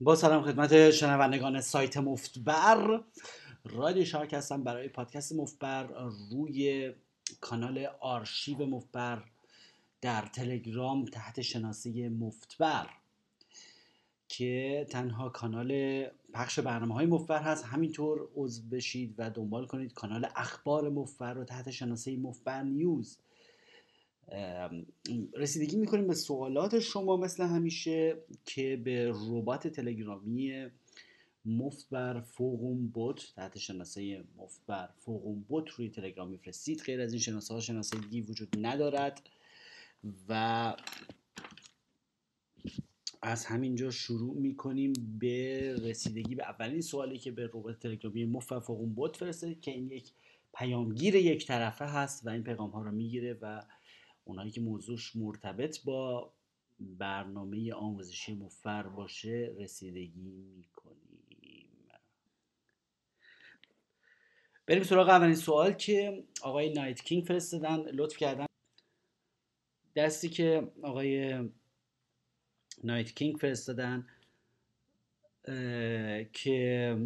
با سلام خدمت شنوندگان سایت مفتبر. رادیو شارک هستم برای پادکست مفتبر روی کانال آرشیو مفتبر در تلگرام تحت شناسه مفتبر که تنها کانال پخش برنامه های مفبر هست. همینطور عضو بشید و دنبال کنید کانال اخبار مفبر رو تحت شناسه مفبر نیوز رسیدگی می‌کنیم به سوالات شما مثل همیشه که به ربات تلگرامی مفت بر فوقون بوت تحت شناسه مفت بر فوقون بوت روی تلگرام میفرستید. غیر از این شناسه ها شناسه دیگی وجود ندارد و از همینجا شروع می‌کنیم به رسیدگی به اولین سوالی که به ربات تلگرامی مفت بر فوقون بوت فرستید که این یک پیامگیر یک طرفه هست و این پیغام ها رو می‌گیره و اونایی که موضوعش مرتبط با برنامه آموزشی مفر باشه رسیدگی می‌کنیم. بریم سراغ اولین سوال که آقای نایت کینگ فرستادن لطف کردن. دستی که آقای نایت کینگ فرستادن که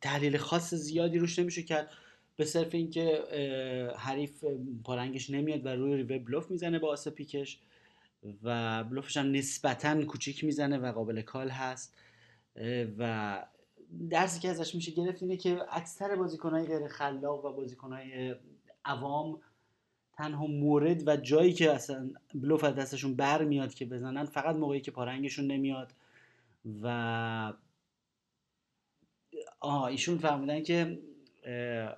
تحلیل خاص زیادی روش نمیشه کرد. به صرف اینکه حریف پارنگش نمیاد و روی ریوه بلوف می‌زنه با آس پیکش و بلوفش هم نسبتا کوچیک می‌زنه و قابل کال هست و درسی که ازش میشه گرفت اینه که اکثر بازیکنهای غیر خلاق و بازیکنهای عوام تنها مورد و جایی که اصلا بلوف از دستشون بر میاد که بزنن فقط موقعی که پارنگشون نمیاد و آه ایشون فهمیدن که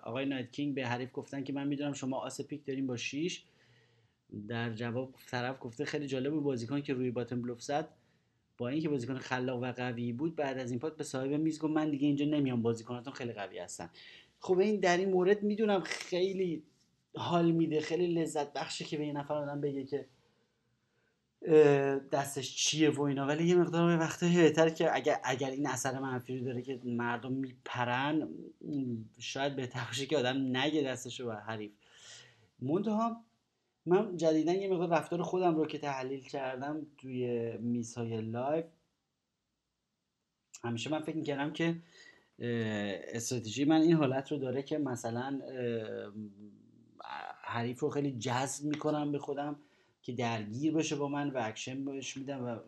آقای نایت کینگ به حریف گفتن که من می‌دونم شما آس پیک داریم با 6 در جواب طرف گفته خیلی جالب بود بازیکن که روی باتن بلوف زد. با اینکه بازیکن خلاق و قوی بود بعد از این پات به صاحب میز گفت من دیگه اینجا نمیام بازیکناتون خیلی قوی هستن. خب این در این مورد می‌دونم خیلی حال میده خیلی لذت بخشه که به یه نفر آدم بگه که دستش چیه و اینا. ولی یه مقدار به وقته بهتر که اگر اگر این اثر منفی رو داره که مردم میپرن شاید بهتر باشه که آدم نگه دستش رو حریف. منتها من جدیدا یه مقدار رفتار خودم رو که تحلیل کردم توی میسای لایف همیشه من فکر می‌کردم که استراتژی من این حالت رو داره که مثلا حریف رو خیلی جذب می‌کنم به خودم. که درگیر بشه با من و اکشن بهش میدم و,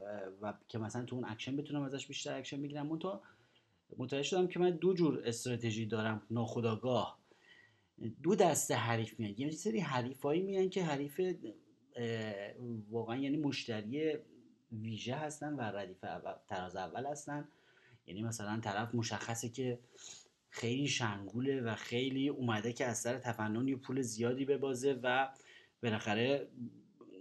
و, که مثلا تو اون اکشن بتونم ازش بیشتر اکشن بگیرم. اون تو متوجه شدم که من دو جور استراتژی دارم ناخودآگاه دو دسته حریف میان. یه سری حریفایی میان که حریف واقعا یعنی مشتری ویژه هستن و ردیف تراز اول هستن. یعنی مثلا طرف مشخصه که خیلی شنگوله و خیلی اومده که از سر تفنن پول زیادی ببازه و بالاخره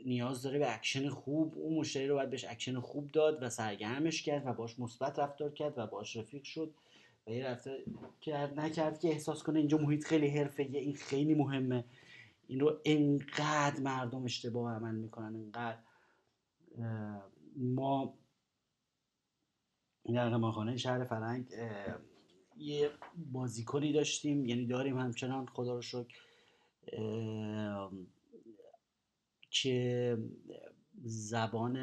نیاز داره به اکشن خوب اون مشتری رو باید بهش اکشن خوب داد و سرگرمش کرد و باش مثبت رفتار کرد و باش رفیق شد و یه رفتار کرد نکرد که احساس کنه اینجا محیط خیلی حرفه این خیلی مهمه. این رو انقدر مردم اشتباه عمل می‌کنن. انقدر ما در قماخانه شهر فرنگ یه بازیکنی داشتیم یعنی داریم همچنان. خدا رو شکر. که زبان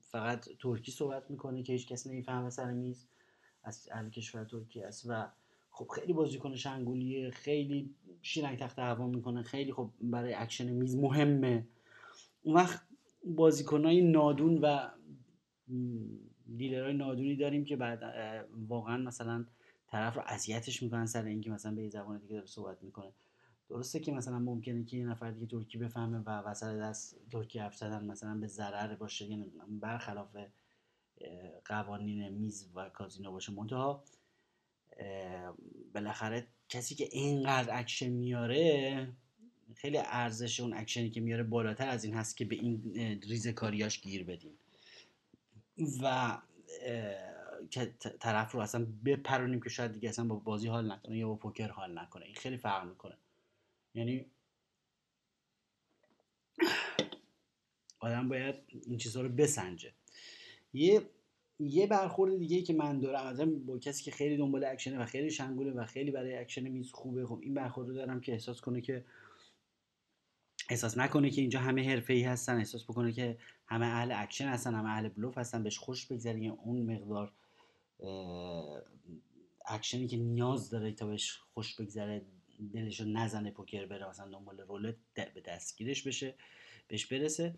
فقط ترکی صحبت می‌کنه که هیچ کسی نمی‌فهمه سر میز از اهل کشور ترکی است و خب خیلی بازیکن شنگولیه خیلی شیرنگ تخت هوا می‌کنه خیلی خب برای اکشن میز مهمه. اون وقت بازیکنهای نادون و dealer های نادونی داریم که بعد واقعا مثلا طرف رو اذیتش می‌کنن سر اینکه مثلا به یه زبان دیگه داره صحبت می‌کنه. درسته که مثلا ممکنه که یه نفر دیگه ترکی بفهمه و وسط دست ترکی حرف زدن مثلا به ضرر باشه یعنی برخلاف قوانین میز و کازینو باشه. منتها بالاخره کسی که اینقدر اکشن میاره خیلی ارزش اون اکشنی که میاره بالاتر از این هست که به این ریز کاریاش گیر بدیم. و که طرف رو اصلا بپرونیم که شاید دیگه اصلا با بازی حال نکنه یا با پوکر حال نکنه. این خیلی فرق می‌کنه. یعنی آدم باید این چیزها رو بسنجه. یه یه برخورد دیگه که من دارم ازم با کسی که خیلی دنبال اکشنه و خیلی شنگوله و خیلی برای اکشن میز خوبه خب این برخورد رو دارم که احساس کنه که احساس نکنه که اینجا همه حرفه ای هستن احساس بکنه که همه اهل اکشن هستن همه اهل بلوف هستن بهش خوش بگذره اون مقدار اکشنی که نیاز داره تا بهش خوش بگذره دلش رو نزنه پوکر بره مثلا دنبال رولت به دستگیرش بشه بهش برسه.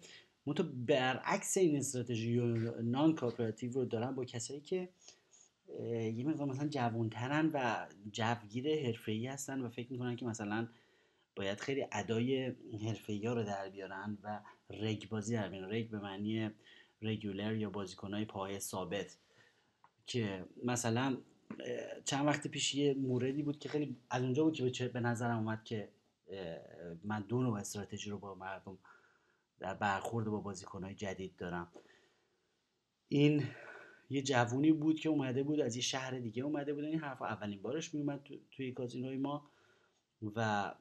منتها برعکس این استراتژی non-cooperative رو دارن با کسایی که یه مقدار مثلا جوانترن و جوگیر حرفه‌ای هستن و فکر می‌کنن که مثلا باید خیلی ادای حرفه‌ای ها رو در بیارن و رگ بازی در بیارن. رگ به معنی رگولر یا بازیکنهای پای ثابت. که مثلا چند وقت پیش یه موردی بود که خیلی از اونجا بود که به نظرم اومد که من دو نوع استراتژی رو با مردم در برخورد با بازیکنهای جدید دارم. این یه جوونی بود که اومده بود از یه شهر دیگه اومده بود. این حرف اولین بارش میومد تو، توی کازینوی ما و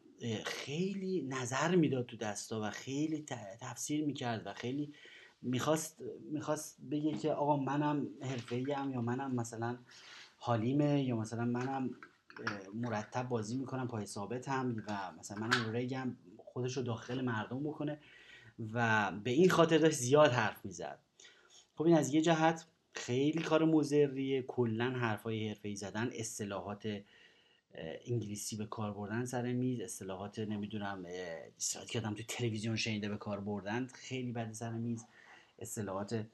خیلی نظر می‌داد تو دستا و خیلی تفسیر می‌کرد و خیلی می‌خواست می‌خواست بگه که آقا منم حرفه یا منم مثلا حالیمه یا مثلا منم مرتب بازی می‌کنم پای ثابتم و مثلا منم رگم خودش رو داخل مردم بکنه و به این خاطر داشت زیاد حرف می‌زد. خب این از یه جهت خیلی کار مزریه کلا حرفای حرفه‌ای زدن اصطلاحات انگلیسی به کار بردن سر میز اصطلاحات نمی‌دونم اصطلاحاتی که آدم تو تلویزیون شنیده به کار بردن خیلی بد سر میز. اصطلاحات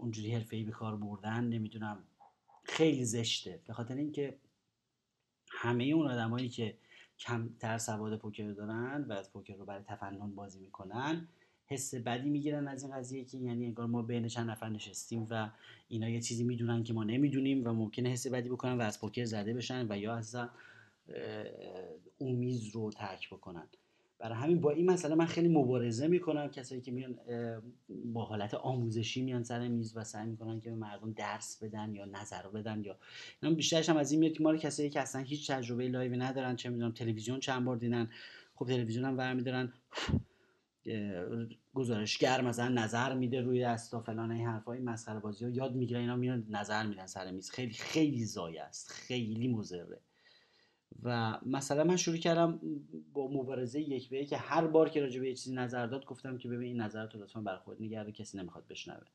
اونجوری حرفه‌ای به کار بردن نمی‌دونم. خیلی زشته. به خاطر اینکه همه اون آدمایی که کمتر سواد پوکر دارن و از پوکر رو برای تفنن بازی می‌کنن حس بدی می‌گیرن از این قضیه که یعنی انگار ما بین چند نفر نشستیم و اینا یه چیزی می‌دونن که ما نمی‌دونیم و ممکنه حس بدی بکنن و از پوکر زده بشن و یا از اون میز رو ترک بکنن. برای همین با این مسئله من خیلی مبارزه می‌کنم. کسایی که میان با حالت آموزشی میان سر میز و سعی می‌کنن که به مردم درس بدن یا نظر بدن یا اینا بیشترش هم از این میاد که ما کسایی که اصلا هیچ تجربه لایوی ندارن چه می‌دونم تلویزیون چند بار دیدن خب تلویزیون هم برمیدارن گزارشگر مثلا نظر میده روی دستا فلان این حرفای مسخره بازی ها یاد می‌گیرن اینا میان نظر میدن سر میز. خیلی خیلی زایه است. خیلی مضره. و مثلا من شروع کردم با مبارزه یک به که هر بار که راجع به یه چیزی نظر داد گفتم که ببین این نظر تو لطفا بر خود نگرده کسی نمی‌خواد بشنوه.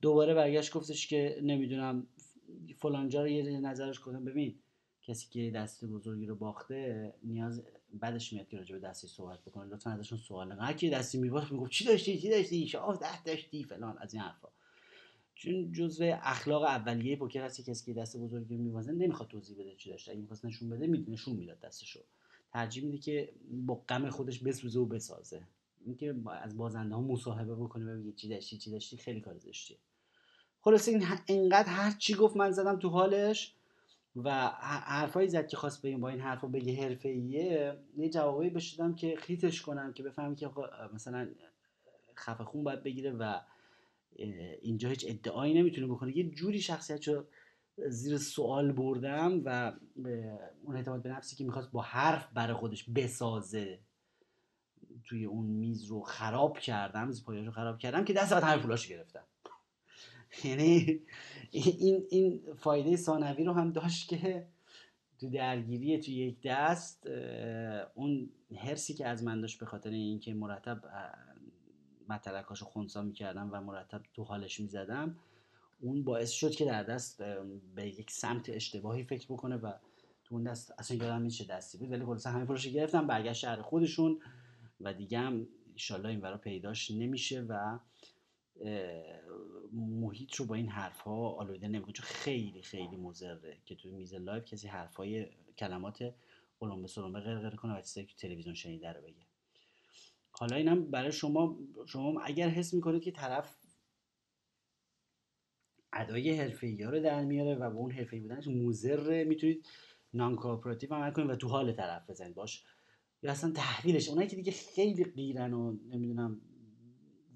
دوباره برگشت گفتش که نمی‌دونم فلانجا رو یه نظرش گفتم ببین کسی که دست بزرگی رو باخته نیاز بعدش میاد که راجع به دستی صحبت بکنه. لطفا ازشون سوال نه کی دستی میباخت می‌گفت چی داشتی؟ چی داشتی؟ شاه ده داشتی فلان از این حرفا. چون جزء اخلاق اولیه پوکر هست کسی که دست بزرگی میوازه نمی‌خواد توضیح بده چی داشته. اگه می‌خواست نشون بده نشون می‌داد دستشو. ترجیح میده که با غم خودش بسوزه و بسازه. اینکه از بازنده ها مصاحبه بکنه بگه چی داشتی چی داشتی خیلی کار زشتیه. خلاص این اینقدر هر چی گفت من زدم تو حالش و حرفایی زد که خواست بگیم با این حرفا بگه حرفه‌ایه یه جوابی بهش که خیتش کنم که بفهمی که مثلا خفه خون باید بگیره و اینجا هیچ ادعایی نمی‌تونه بکنه. یه جوری شخصیت رو زیر سوال بردم و اون اعتماد به نفسی که می‌خواست با حرف برای خودش بسازه توی اون میز رو خراب کردم میز پایش رو خراب کردم که دست همه پولاشو گرفتم. یعنی این این فایده ثانوی رو هم داشت که تو درگیری تو یک دست اون هرسی که از من داشت به خاطر اینکه مرتب متلکاشو خونسا می‌کردم و مرتب تو حالش می‌زدم. اون باعث شد که در دست به یک سمت اشتباهی فکر بکنه و تو اون دست اصلا یادم چه دستی بود ولی خلاصا همه پروژه گرفتم برگشت شهر خودشون و دیگه هم ایشالله این ورا پیداش نمیشه و محیط رو با این حرف ها آلوده نمی‌کنه. چون خیلی خیلی مزره که توی میز لایو کسی حرف های کلمات قلمبه سرمبه غیر کنه و چیزایی که تلویزیون شنیده رو بگه. حالا اینم برای شما شما اگر حس می‌کنید که طرف ادای حرفه‌ای ها رو در میاره و با اون حرفه‌ای بودنش موزر می‌تونید نان کوآپراتیو عمل کنید و تو حال طرف بزنید. باش. یا اصلا تحویلش اونایی که دیگه خیلی غیرن و نمی‌دونم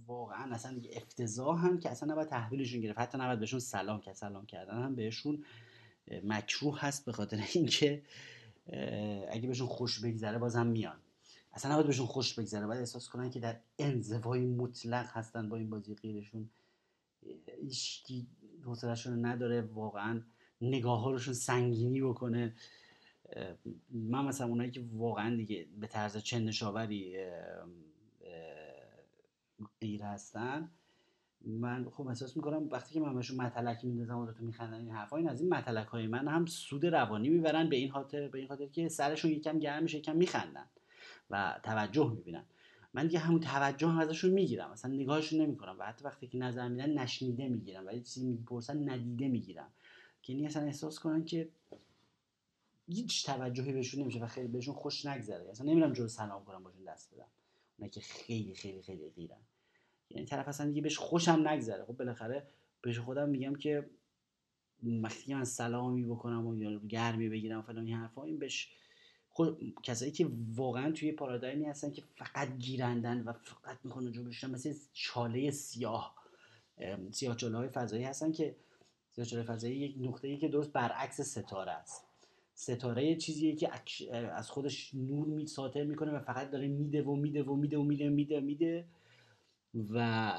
واقعا اصلا دیگه افتضاح هم که اصلا نباید تحویلشون گرفت. حتی نباید بهشون سلام کرد سلام کردن هم بهشون مکروه هست به خاطر اینکه اگه بهشون خوش بگذره بازم میان. اصلا نباید بهشون خوش بگذره باید احساس کنن که در انزوای مطلق هستن با این بازی غیرشون. هیچکی حوصلهشون نداره واقعا نگاه سنگینی بکنه. من مثلا اونایی که واقعا دیگه به طرز چند نشاوری غیر هستن من خب احساس می‌کنم وقتی که من بهشون متلک میندازم و تو میخندن این حرفا این از این متلک های من هم سود روانی می‌برن به این خاطر به این خاطر که سرشون یکم گرم میشه یکم میخندن. و توجه می‌بینن. من دیگه همون توجه هم ازشون می‌گیرم. مثلا نگاهشون نمی‌کنم. و حتی وقتی که نظر میدن نشنیده می‌گیرم. و یه چیزی می‌پرسن ندیده می‌گیرم. که یعنی اصلا احساس کنن که هیچ توجهی بهشون نمیشه و خیلی بهشون خوش نگذره. اصلا نمیرم جلو سلام کنم باشون دست بدم. اونایی که خیلی خیلی خیلی غیرن. یعنی طرف اصلا دیگه بهش خوشم نگذره. خب بالاخره بهش خودم میگم که وقتی من سلامی بکنم و گرمی بگیرم فلان این حرفا این بهش خود کسایی که واقعا توی پارادایمی هستن که فقط گیرندن و فقط می‌خوان جو بشن مثل چاله سیاه سیاه چاله های فضایی هستن که سیاه چاله فضایی یک نقطه ای که درست برعکس ستاره است. ستاره یه چیزیه که از خودش نور می ساطع می‌کنه و فقط داره میده و میده و میده و میده میده میده و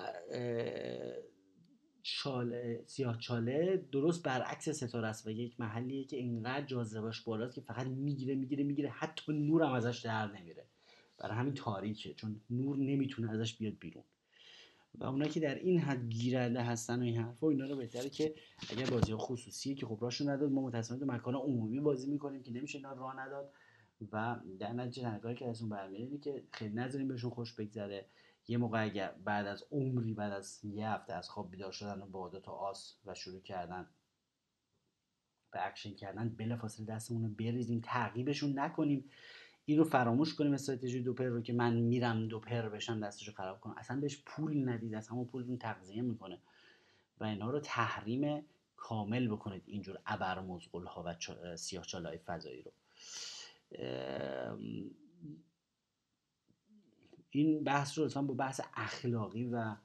چاله سیاه چاله درست برعکس ستاره است و یک محلیه که اینقدر جاذبهش بالاست که فقط می‌گیره می‌گیره می‌گیره حتی نورم ازش در نمیره. برای همین تاریکه چون نور نمی‌تونه ازش بیاد بیرون. و اونایی که در این حد گیرنده هستن و این حرفا اینا رو بهتره که اگر بازی خصوصیه که خب راشون نداد ما متأسفانه تو مکان عمومی بازی می‌کنیم که نمیشه اینا راه نداد. و در نتیجه که ازشون برمیاد که خیلی نذاریم بهشون خوش بگذره. یه موقع اگر بعد از عمری بعد از یه هفته از خواب بیدار شدن و با تا آس و شروع کردن به اکشن کردن بلافاصله دستمون رو بریزیم تعقیبشون نکنیم. این رو فراموش کنیم استراتژی دوپر رو که من میرم دوپر بشم دستشو خراب کنم. اصلا بهش پول ندید از همون پولتون تغذیه می‌کنه. و اینها رو تحریم کامل بکنید اینجور ابر ها و سیاه فضایی رو. این بحث رو لطفا با بحث اخلاقی و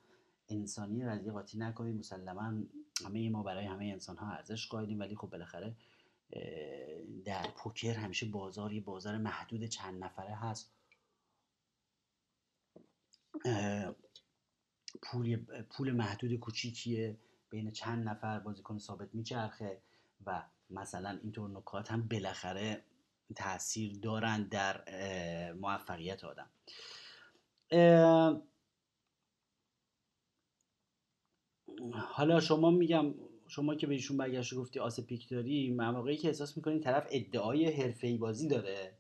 انسانی قضیه قاطی نکنید. مسلما همه ما برای همه انسان ها ارزش قائلیم ولی خب بالاخره در پوکر همیشه بازار یه بازار محدود چند نفره هست. پول پول محدود کوچیکیه بین چند نفر بازیکن ثابت میچرخه و مثلا اینطور نکات هم بالاخره تاثیر دارن در موفقیت آدم. حالا شما میگم شما که بهشون برگشت گفتی آس پیک داری مواقعی که احساس می‌کنی طرف ادعای حرفه‌ای بازی داره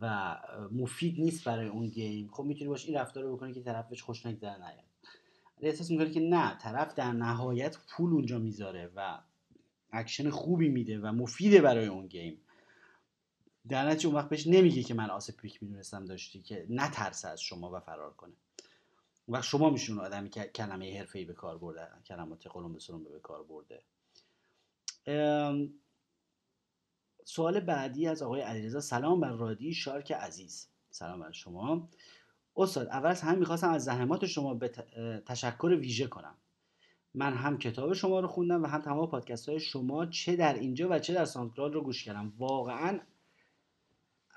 و مفید نیست برای اون گیم. خب می‌تونی باش این رفتار رو بکنی که طرف بهش خوش نگذره نیاد. احساس می‌کنی که نه طرف در نهایت پول اونجا می‌ذاره و اکشن خوبی میده و مفیده برای اون game. در نتیجه اون وقت بهش نمیگه که من آس پیک می‌دونستم داشتی که نترسه از شما و فرار کنه. وقت شما میشون آدمی که کلمه حرفه‌ای به کار برده کلمات قلمبه به کار برده. سوال بعدی از آقای علیرضا سلام بر رادی شارک عزیز. سلام بر شما. استاد اول از هم می‌خواستم از زحمات شما به تشکر ویژه کنم. من هم کتاب شما رو خوندم و هم تمام پادکست های شما چه در اینجا و چه در ساندکلاود رو گوش کردم. واقعا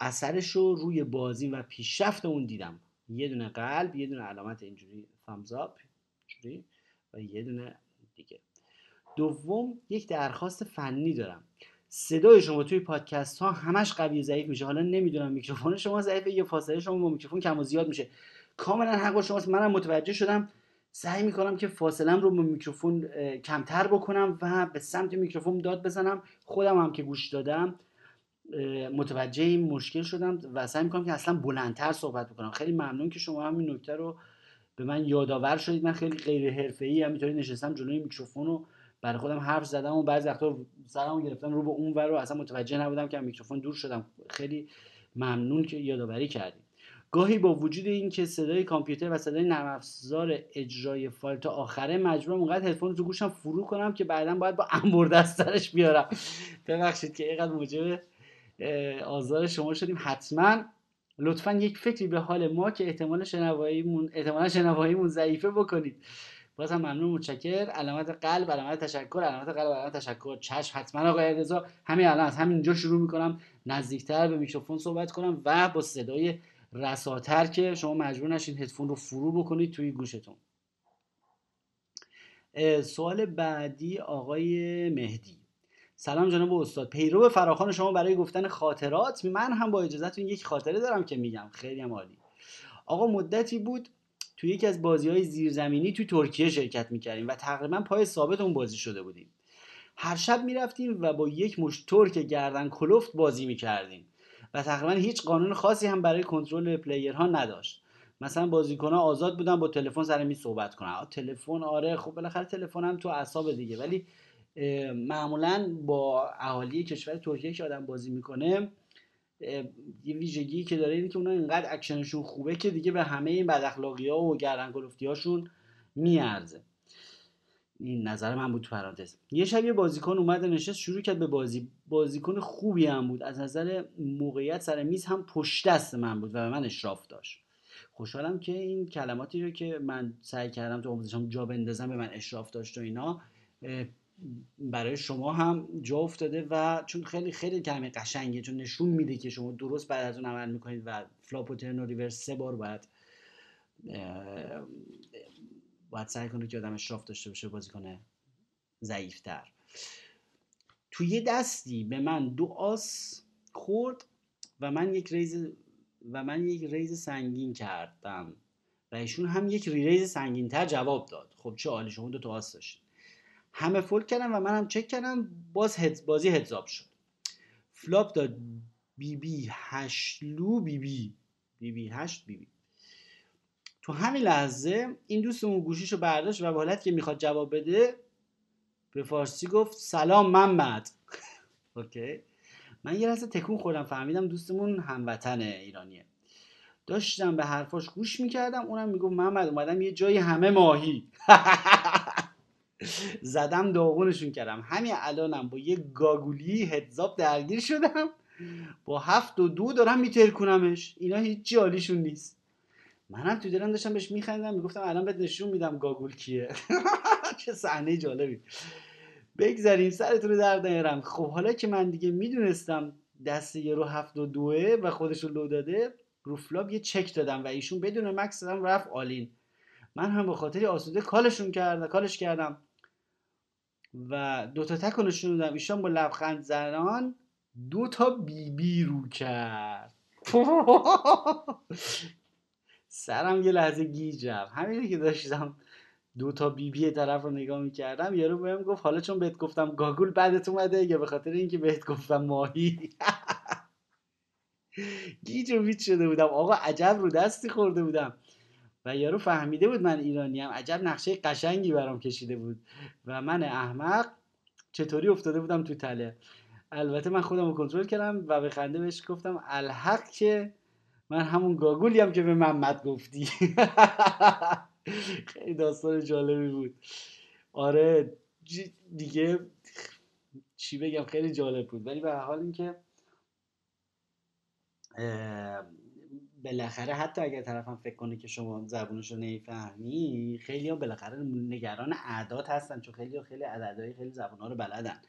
اثرش رو روی بازی و پیشرفت اون دیدم. یه دونه قلب یه دونه علامت اینجوری thumbs up اینجوری و یه دونه دیگه. دوم یک درخواست فنی دارم. صدای شما توی پادکست ها همش قوی و ضعیف میشه. حالا نمی‌دونم میکروفون شما ضعیفه یا فاصله شما با میکروفون کم و زیاد میشه. کاملا حق شماست. منم متوجه شدم. سعی می‌کنم که فاصلم رو با میکروفون کمتر بکنم و به سمت میکروفون داد بزنم. خودم هم که گوش دادم متوجه این مشکل شدم و سعی می‌کنم که اصلا بلندتر صحبت بکنم. خیلی ممنون که شما همین نکته رو به من یادآور شدید. من خیلی غیر حرفه‌ای همینطوری نشستم جلوی میکروفون رو برای خودم حرف زدم و بعضی وقتا سرمو گرفتم رو به اون ور رو اصلا متوجه نبودم که میکروفون دور شدم. خیلی ممنون که یادآوری کردید گاهی با وجود اینکه صدای کامپیوتر و صدای نرم افزار اجرای فایل تا آخره مجبورم اونقدر هدفون تو گوشم فرو کنم که بعدا باید با انبر دسترش بیارم. ببخشید که اینقدر موجب آزار شما شدیم. حتما لطفا یک فکری به حال ما که احتمال شنواییمون احتمالا شنواییمون ضعیفه بکنید. باز هم ممنون متشکر علامت قلب علامت تشکر علامت قلب علامت تشکر. چشم حتما آقای رضا. همین الان از همینجا شروع می‌کنم. نزدیکتر به میکروفون صحبت کنم و با صدای رساتر که شما مجبور نشین هدفون رو فرو بکنید توی گوشتون. سوال بعدی آقای مهدی. سلام جناب استاد. پیرو فراخان شما برای گفتن خاطرات من هم با اجازهتون یک خاطره دارم که میگم. خیلی هم عالی. آقا مدتی بود تو یکی از بازی های زیرزمینی تو ترکیه شرکت می‌کردیم و تقریبا پای ثابت اون بازی شده بودیم. هر شب می‌رفتیم و با یک مش ترک گردن کلفت بازی می‌کردیم و تقریبا هیچ قانون خاصی هم برای کنترل پلیرها نداشت. مثلا بازیکنها آزاد بودن با تلفن سر می صحبت کنن. تلفن آره خب بالاخره تلفن هم تو اعصاب دیگه. ولی معمولا با اهالی کشور ترکیه که آدم بازی می‌کنه یه ویژگی که داره اینه که اونا اینقدر اکشنشون خوبه که دیگه به همه این بد اخلاقی ها و گردن هاشون میارزه. این نظر من بود تو پرانتز. یه شب یه بازیکن اومد نشست شروع کرد به بازی. بازیکن خوبی هم بود. از نظر موقعیت سر میز هم پشت دست من بود و به من اشراف داشت. خوشحالم که این کلماتی رو که من سعی کردم تو آموزشم جا بندازم به من اشراف داشت و اینا برای شما هم جا افتاده و چون خیلی خیلی کلمه قشنگه چون نشون میده که شما درست بعد از اون عمل می‌کنید و flop و turn و river سه بار باید باید سعی کنه که آدم اشراف داشته باشه بازی کنه ضعیفتر. توی یه دستی به من دو آس خورد و من یک raise و من یک raise سنگین کردم و ایشون هم یک raise سنگین تر جواب داد. خب چه عالی شما دو تا آس داشت همه fold کردن و من هم چک کردم باز هد بازی heads-up شد. flop داد بی بی هشت لو بی بی بی بی هشت بی بی تو همین لحظه این دوستمون گوشیشو برداشت و به حالت که می‌خواد جواب بده به فارسی گفت سلام محمد. اوکی. من یه لحظه تکون خوردم فهمیدم دوستمون هموطن ایرانیه. داشتم به حرفاش گوش می‌کردم اونم می‌گفت محمد اومدم یه جایی همه ماهی. زدم داغونشون کردم. همین الانم با یه گاگولی هدزاب درگیر شدم. با هفت و دو دارم میترکونمش. اینا هیچ جالیشون نیست. منم تو دلم داشتم بهش میخندم می‌گفتم الان بهت نشون میدم گاگول کیه. چه صحنه جالبی. بگذاریم سرتون رو در نیارم. خب حالا که من دیگه می‌دونستم دست یارو هفت و دوه و خودش رو لو داده رو flop یه چک دادم و ایشون بدون مکث دادم رفت all-in من هم به خاطر آسوده call شون کردم call ش کردم. و دوتا تک رو نشون دادم. ایشان با لبخند زنان دو تا بی بی رو کرد. سرم یه لحظه گیج رفت. همینه که داشتم دو تا بی بی طرف رو نگاه می‌کردم یارو بهم گفت حالا چون بهت گفتم گاگول بعدت اومده یا به خاطر اینکه بهت گفتم ماهی. گیج و شده بودم. آقا عجب رو دستی خورده بودم. و یارو فهمیده بود من ایرانیم. عجب نقشه قشنگی برام کشیده بود. و من احمق چطوری افتاده بودم تو تله. البته من خودم رو کنترل کردم و به خنده بهش گفتم الحق که من همون گاگولیم که به محمد گفتی. خیلی داستان جالبی بود. آره دیگه چی بگم خیلی جالب بود. ولی به حال اینکه بالاخره حتی اگر طرفم فکر کنه که شما زبونش رو نمی‌فهمی خیلی ها بالاخره نگران اعداد هستن چون خیلی ها خیلی عددهای خیلی زبون ها رو بلدن.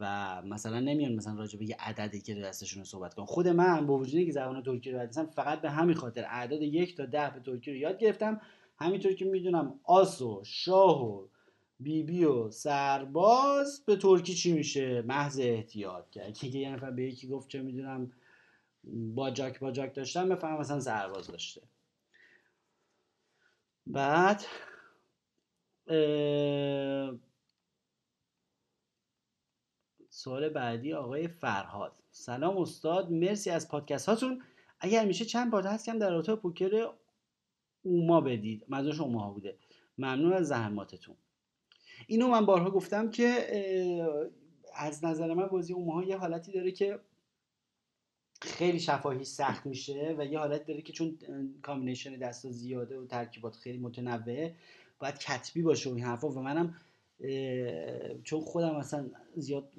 و مثلا نمیان مثلا راجع به یه عددی که دستشون رو صحبت کنن. خود من با وجودی که زبان ترکی رو بلدم فقط به همین خاطر اعداد یک تا ده به ترکی رو یاد گرفتم. همینطور که می‌دونم آس و شاه و بیبی بی و سرباز به ترکی چی میشه؟ محض احتیاط که یه نفر به یکی گفت چه می‌دونم باجاک باجاک داشتم بفهم مثلا سرباز داشته. بعد سوال بعدی آقای فرهاد. سلام استاد مرسی از پادکست هاتون اگر میشه چند پادکست کم در رابطه پوکر اوما بدید. منظورش اوما بوده. ممنون از زحماتتون. اینو من بارها گفتم که از نظر من بازی اوماها یه حالتی داره که خیلی شفاهی سخت میشه و یه حالت داره که چون combination دستا زیاده و ترکیبات خیلی متنوعه باید کتبی باشه و این حرفا. و منم چون خودم مثلا زیاد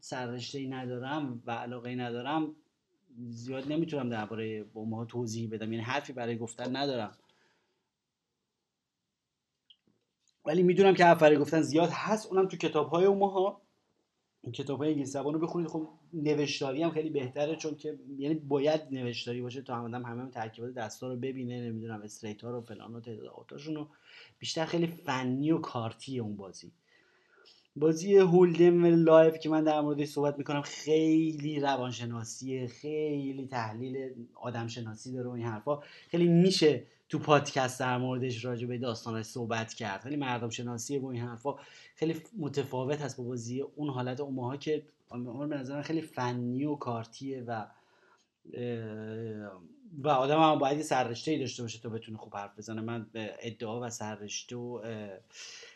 سررشته ندارم و علاقه ای ندارم زیاد نمی‌تونم درباره با توضیح بدم. یعنی حرفی برای گفتن ندارم. ولی می‌دونم که حرف برای گفتن زیاد هست. اونم تو کتاب های اوماها کتاب های انگلیسی زبان رو بخونید. خب نوشتاری هم خیلی بهتره چون که یعنی باید نوشتاری باشه تا هم همه هم ترکیبات دستا رو ببینه نمی‌دونم استریت ها رو فلان و تعداد رو. بیشتر خیلی فنی و کارتی اون بازی. بازی Hold'em live که من در موردش صحبت می‌کنم خیلی روانشناسیه خیلی تحلیل آدم شناسی داره و این حرفا. خیلی میشه تو پادکست در موردش راجع به داستانش صحبت کرد. خیلی مردم شناسی و این حرفا خیلی متفاوت هست با بازی اون حالت اون که به نظر خیلی فنی و کارتیه و و آدم هم باید یه سررشته ای داشته باشه تا بتونه خوب حرف بزنه. من ادعا و سررشته و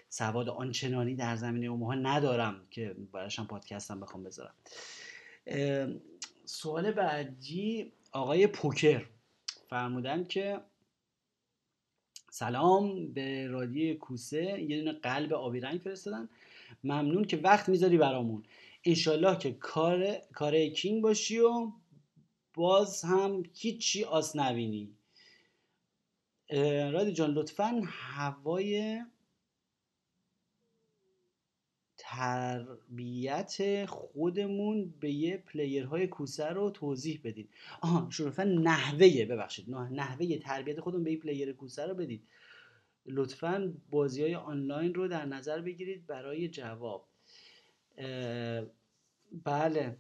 سواد آنچنانی در زمینه اوماها ندارم که براشم پادکستم بخوام بذارم. سوال بعدی آقای پوکر فرمودن که سلام به رادیو کوسه. یه دونه قلب آبی رنگ فرستادن. ممنون که وقت می‌ذاری برامون. انشالله که کار کار کینگ باشی و باز هم هیچی آس نبینی. رادی جان لطفا هوای تربیت خودمون به یه پلیرهای کوسه رو توضیح بدید آها شروفا نحوه ببخشید. نحوه تربیت خودمون به یه پلیر کوسه رو بدید لطفا بازی های آنلاین رو در نظر بگیرید برای جواب. بله.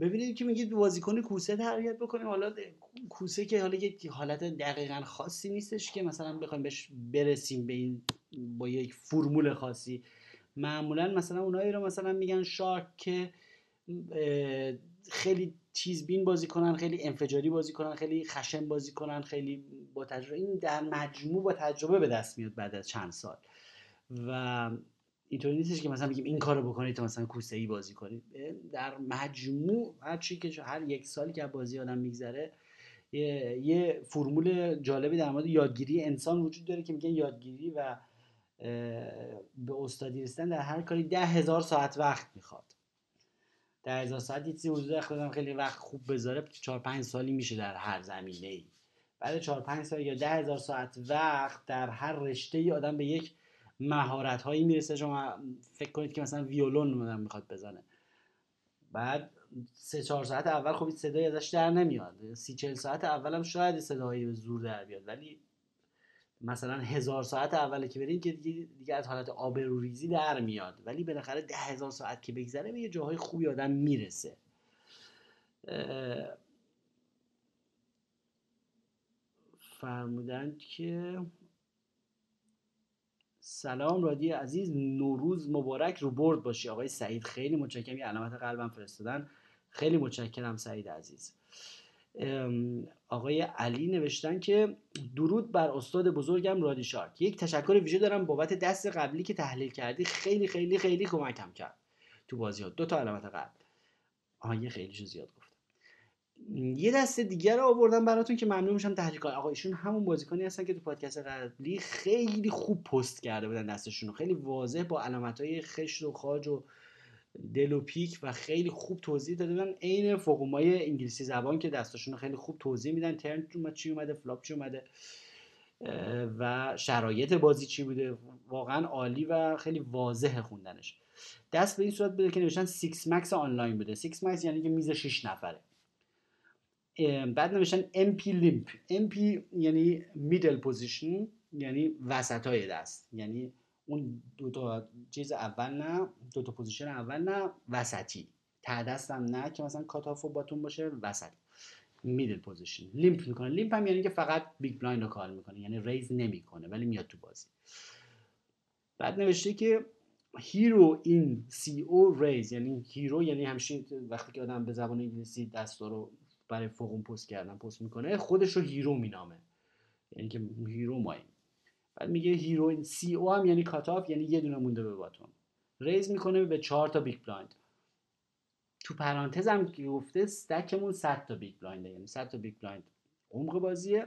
ببینید که میگید بازیکن کوسه تربیت بکنیم. حالا کوسه که حالا یه حالت دقیقا خاصی نیستش که مثلا بخوایم بهش برسیم به این با یک فرمول خاصی. معمولا مثلا اونایی رو مثلا میگن شارک که خیلی چیز بین بازی کنن خیلی انفجاری بازی کنن خیلی خشن بازی کنن خیلی با تجربه این در مجموع با تجربه به دست میاد بعد از چند سال. و اینطوری نیستش که مثلا بگیم این کارو بکنید تا مثلا کوسه ای بازی کنید در مجموع هر چی که هر یک سالی که بازی آدم میگذره یه, یه فرمول جالبی در مورد یادگیری انسان وجود داره که میگن یادگیری و به استادی رسیدن در هر کاری ده هزار ساعت وقت می‌خواد. ده هزار ساعت یه چیزی حدود خودم خیلی وقت خوب بذاره چهار پنج سالی میشه در هر زمینه ای بعد چهار پنج سال یا ده هزار ساعت وقت در هر رشته ای آدم به یک مهارت هایی می‌رسه. شما فکر کنید که مثلا ویولون آدم می‌خواد بزنه. بعد سه چهار ساعت اول خب صدایی ازش در نمیاد. سی چل ساعت اولم شاید صدایی زور در بیاد. ولی مثلا هزار ساعت اوله که برین که دیگه, دیگه از حالت آبروریزی در میاد. ولی بالاخره ده هزار ساعت که بگذره به یه جاهای خوبی آدم می‌رسه. فرمودند که سلام رادی عزیز نوروز مبارک رو برد باشی. آقای سعید خیلی متشکرم. یه علامت قلبم فرستادن. خیلی متشکرم سعید عزیز. آقای علی نوشتن که درود بر استاد بزرگم رادی شارک یک تشکر ویژه دارم بابت دست قبلی که تحلیل کردی. خیلی خیلی خیلی کمکم کرد تو بازی ها. دو تا علامت قلب آها یه خیلی زیاد گفتم. یه دست دیگر رو آوردم براتون که ممنون میشم تحلیل کنم آقا ایشون همون بازیکنی هستن که تو پادکست قبلی خیلی خوب پست کرده بودن دستشون خیلی واضح با علامت های خشت و خاج و دل و پیک و خیلی خوب توضیح داده بودن. عین forum های انگلیسی زبان که دستاشون خیلی خوب توضیح میدن. turn چی اومده؟ flop چی اومده؟ و شرایط بازی چی بوده؟ واقعا عالی و خیلی واضح خوندنش. دست به این صورت بوده که نوشتن 6 max آنلاین بوده. 6 max یعنی که میز 6 نفره. بعد نوشتن MP limp MP یعنی middle position یعنی وسط های دست. یعنی اون دو تا چیز اول نه دو تا position اول نه وسطی. ته دستم نه که مثلا cut-off و button باشه وسط. middle position. limp می‌کنه. limp هم یعنی که فقط big blind رو call می‌کنه یعنی raise نمی‌کنه ولی میاد تو بازی. بعد نوشته که hero in CO raise یعنی hero یعنی همشین وقتی که آدم به زبان انگلیسی دستا رو برای فوقون پست کردن پست می‌کنه خودش رو hero مینامه. یعنی که hero ماییم میگه hero in CO هم یعنی cut-off یعنی یه دونه مونده به button. raise می‌کنه به چهار تا big blind. تو پرانتز هم که گفته stack مون 100 تا big blind یعنی 100 تا big blind عمق بازیه.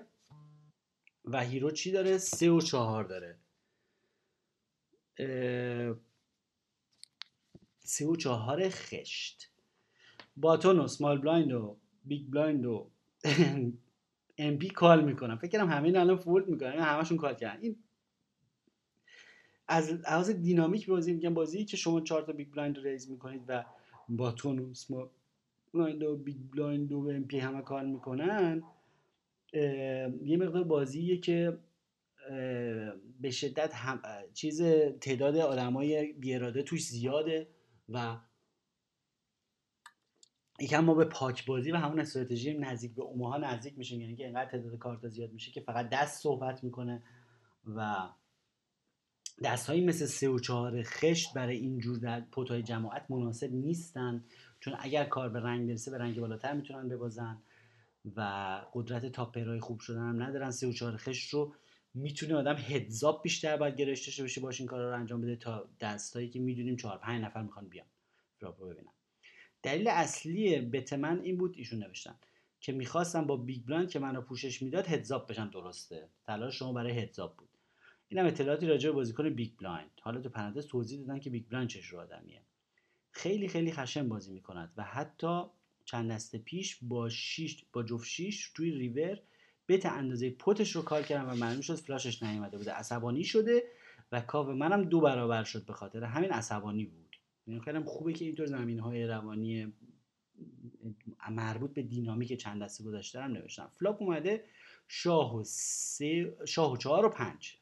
و hero چی داره؟ سه و چهار داره. سه و چهار خشت. باتون و سمال بلایند و بیگ بلایند و ام پی کال می‌کنم. فکر کنم همه الان fold می‌کنن. همشون call کردن. این از لحاظ دینامیک بازی میگم بازی که شما چهار تا big blind raise می‌کنید و button و small blind و big blind و MP همه call می‌کنن یه مقدار بازیه که به شدت هم چیز تعداد آدمای بیاراده توش زیاده و یکم ما به پاک بازی و همون استراتژی نزدیک به اوماها نزدیک میشیم یعنی که انقدر تعداد کارتا زیاد میشه که فقط دست صحبت می‌کنه و دست هایی مثل سه و چهار خشت برای اینجور در پوتای جماعت مناسب نیستن. چون اگر کار به رنگ برسه به رنگ بالاتر می‌تونن ببازن و قدرت two pair های خوب شدن هم ندارن. سه و چهار خشت رو می‌تونه آدم heads-up بیشتر باید گرشته بشه باش این کار رو انجام بده تا دستایی که می‌دونیم چهار پنج نفر می‌خوان بیان. flop رو ببینن. دلیل اصلی bet من این بود ایشون نوشتن که می‌خواستم با big blind که منو پوشش می‌داد heads-up بشم درسته. تلاش شما برای heads-up بود. اینم اطلاعاتی راجع به بازیکن big blind حالا تو پرانتز توضیح دادن که big blind چه آدمیه. خیلی خیلی خشن بازی می‌کند و حتی چند دسته پیش با شیش با جفت شیش توی river bet اندازه pot ش رو call کردم و معلوم شد flush ش نیومده بوده عصبانی شده و کاو منم دو برابر شد به خاطر همین عصبانی بود. خیلی خوبه که اینطور زمینه های روانی مربوط به دینامیک چند دسته گذاشته هم نوشتم. flop اومده شاه و سه شاه و چهار و پنج.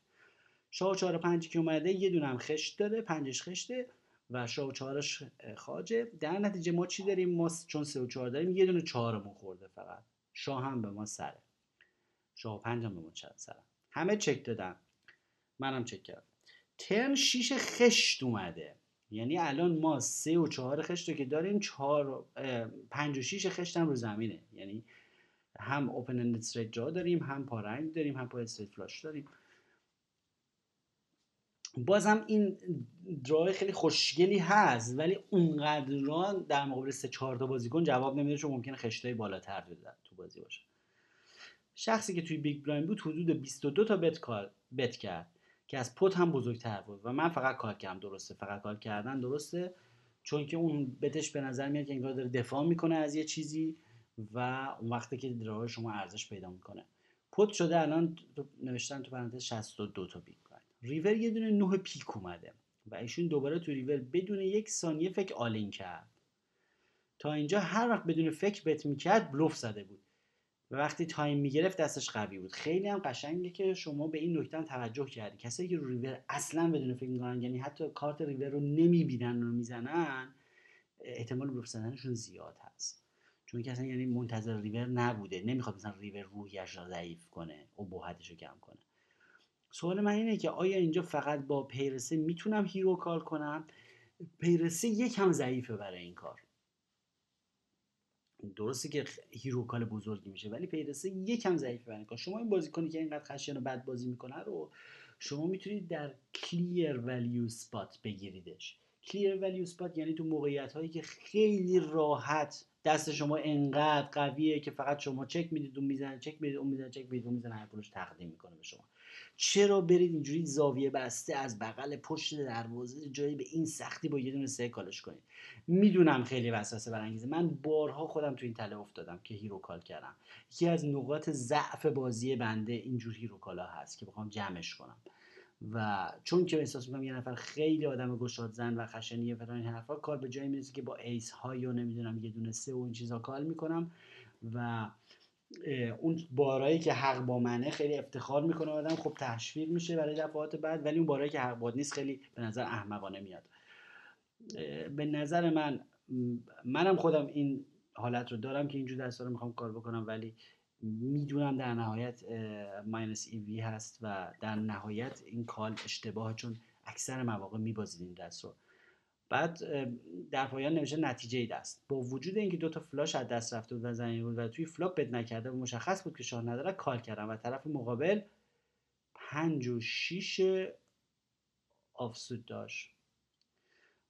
شاه و چهار و پنجی که اومده یه دونه هم خشت داره پنجش خشته و شاه و چهارش خاجه. در نتیجه ما چی داریم؟ ما چون سه و چهار داریم یه دونه چهارمون خورده فقط. شاه هم به ما سره. شاه و پنج هم به ما سره. همه چک دادم منم چک کردم. ترن شیش خشت اومده. یعنی الان ما سه و چهار خشت رو که داریم چهار پنج و شیش خشت هم رو زمینه. یعنی هم اوپن اند استریت جا داریم هم پارنگ داریم هم پا استریت فلاش داریم. بازم این draw ی خیلی خوشگلی هست ولی اونقدر در مقابل سه چهار تا بازیکن جواب نمیده چون ممکنه خشتای بالاتر تو بازی باشه. شخصی که توی big blind بود حدود 22 تا big bet کرد. که از pot هم بزرگتر بود و من فقط call کردم درسته. فقط call کردن درسته. چون که اون bet ش به نظر میاد که انگار داره دفاع می‌کنه از یه چیزی و اون وقتی که draw ی شما ارزش پیدا می‌کنه. pot شده الان نوشتن تو پرانتز 62 تا big river یه دونه نه پیک اومده و ایشون دوباره تو ریور بدون یک ثانیه فکر all-in کرد. تا اینجا هر وقت بدون فکر bet می‌کرد بلوف زده بود. و وقتی time می‌گرفت دستش قوی بود. خیلی هم قشنگه که شما به این نکته توجه کردی. کسایی که ریور اصلا بدون فکر می‌کنن یعنی حتی کارت ریور رو نمی‌بینن و می‌زنن احتمال بلوف زدنشون زیاد هست. چون که یعنی منتظر ریور نبوده. نمی‌خواد مثلا ریور روحیش رو ضعیف کنه ابهتش رو کم کنه. سوال من اینه که آیا اینجا فقط با pair سه می‌تونم hero call کنم؟ pair سه یکم ضعیفه برای این کار. درسته که hero call بزرگی میشه ولی pair سه یکم ضعیفه برای این کار. شما این بازیکنی که اینقدر خشن و بد بازی می‌کنه رو شما می‌تونید در clear value spot بگیریدش. clear value spot یعنی تو موقعیت هایی که خیلی راحت دست شما انقدر قویه که فقط شما چک می‌دید و می‌زنه چک می‌دید اون می‌زنه چک می‌دید اون می‌زنه هر پولش تقدیم می‌کنه به شما. چرا برید اینجوری زاویه بسته از بغل پشت دروازه جایی به این سختی با یه دونه سه call ش کنید؟ می‌دونم خیلی وسوسه برانگیزه. من بارها خودم تو این تله افتادم که hero call کردم. یکی از نقاط ضعف بازی بنده اینجور hero call ا هست که بخوام جمعش کنم. و چون که احساس می‌کنم یه نفر خیلی آدم گشاد زن و خشنیه فلان این حرفا کار به جایی می‌رسه که با ایس های و نمی‌دونم یه دونه سه و این چیزا کال می‌کنم و اون بارایی که حق با منه خیلی افتخار می‌کنه آدم. خب تشویق میشه برای دفعات بعد ولی اون بارایی که حق باد نیست خیلی به نظر احمقانه میاد. به نظر من منم خودم این حالت رو دارم که اینجور دستا رو می‌خوام کار بکنم ولی می‌دونم در نهایت minus EV هست و در نهایت این call اشتباه چون اکثر مواقع میبازید این دست بعد در پایان نوشته نتیجه دست. با وجود اینکه دو تا flush از دست رفته بود و زمین بود و توی flop bet نکرده و مشخص بود که شاه نداره call کردم و طرف مقابل پنج و شیش offsuit داشت.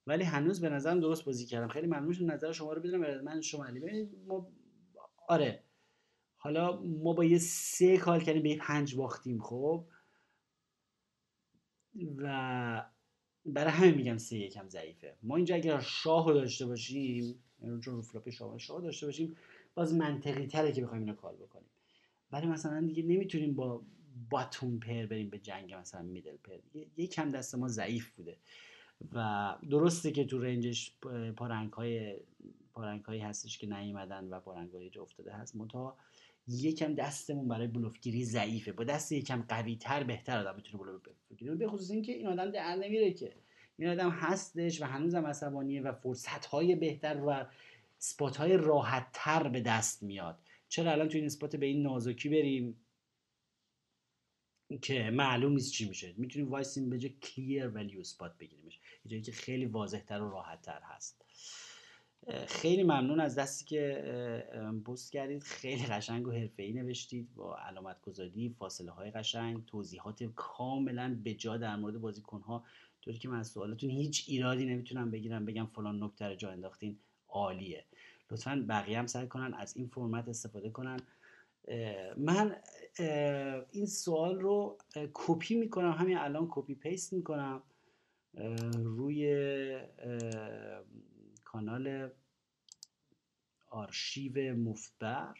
ولی هنوز به نظرم درست بازی کردم. خیلی ممنون نظر شما رو بدونم. من شما علی ما آره. حالا ما با یه سه call کردیم به یه پنج باختیم خب؟ و برای همه میگم سه یکم ضعیفه. ما اینجا اگر شاه رو داشته باشیم یعنی چون رو flop شاه شاه داشته باشیم باز منطقی تره که بخوایم اینو call بکنیم. ولی مثلا دیگه نمی‌تونیم با bottom pair بریم به جنگ مثلا middle pair یکم دست ما ضعیف بوده. و درسته که تو range ش پا رنگ های پا رنگ هایی هستش که نیومدن و پا رنگ های جا افتاده هست. منتها یکم دستمون برای بلوفگیری ضعیفه. با دست یکم قوی تر بهتر آدم می‌تونه بلوف بگیره به خصوص اینکه این آدم در نمیره که. این آدم هستش و هنوزم عصبانیه و فرصت های بهتر و spot های راحت تر به دست میاد. چرا الان تو این spot به این نازکی بریم؟ که معلوم نیست چی میشه. می‌تونیم وایسیم به جای clear value spot بگیریمش. جایی که خیلی واضح تر و راحت تر هست. خیلی ممنون از دستی که پست کردید. خیلی قشنگ و حرفه‌ای نوشتید. با علامت گذاری فاصله های قشنگ توضیحات کاملا به جا در مورد بازیکن ها طوری که من از سوالاتون هیچ ایرادی نمی‌تونم بگیرم بگم فلان نکته رو جا انداختین عالیه. لطفا بقیه هم سعی کنن از این فرمت استفاده کنن. من این سوال رو کپی می‌کنم. همین الان copy paste می‌کنم. روی کانال آرشیو مفتبر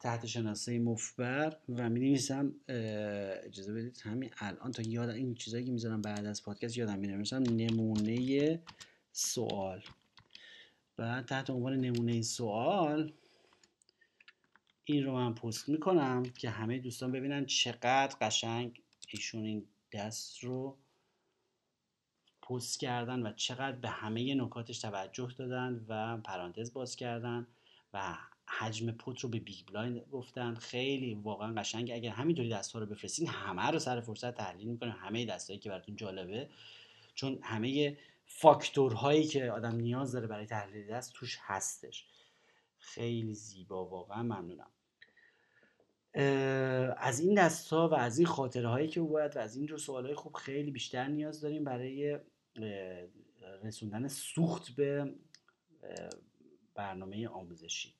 تحت شناسه مفتبر و می نویسم اجازه بدید همین الان تا یادم این چیزایی که می‌ذارم بعد از پادکست یادم می نمونه سوال. بعد تحت عنوان نمونه سوال این رو من پست می‌کنم که همه دوستان ببینن چقدر قشنگ ایشون این دست رو پست کردن و چقدر به همه نکاتش توجه دادن و پرانتز باز کردن و حجم pot رو به big blind گفتن. خیلی واقعا قشنگ. اگر همینطوری دست ها رو بفرستین همه رو سر فرصت تحلیل می‌کنیم همه دستایی که براتون جالبه. چون همه فاکتورهایی که آدم نیاز داره برای تحلیل دست توش هستش. خیلی زیبا. واقعا ممنونم. از این دست و از این خاطره هایی که باید و از این جو سوال های خوب خیلی بیشتر نیاز داریم برای رسوندن سوخت به برنامه آموزشی.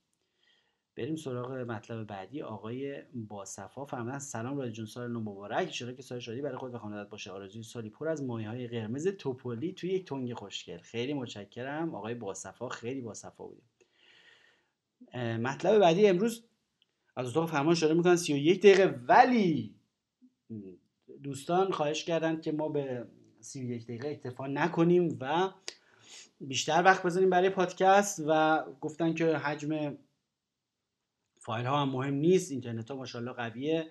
بریم سراغ مطلب بعدی. آقای باصفا فرمودن سلام رادی جون سال نو مبارک. ان که سال شادی برای خود و خانوادت باشه؟ آرزوی سالی پر از مایه های قرمز توپولی توی یک تنگ خوشگل. خیلی متشکرم. آقای باصفا خیلی باصفا بودیم. مطلب بعدی امروز از اتاق فرمان اشاره می‌کنن 31 دقیقه. ولی دوستان خواهش کردند که ما به 31 دقیقه اکتفا نکنیم و بیشتر وقت بذاریم برای پادکست و گفتن که حجم فایل ها هم مهم نیست. اینترنت ها ماشاءالله قویه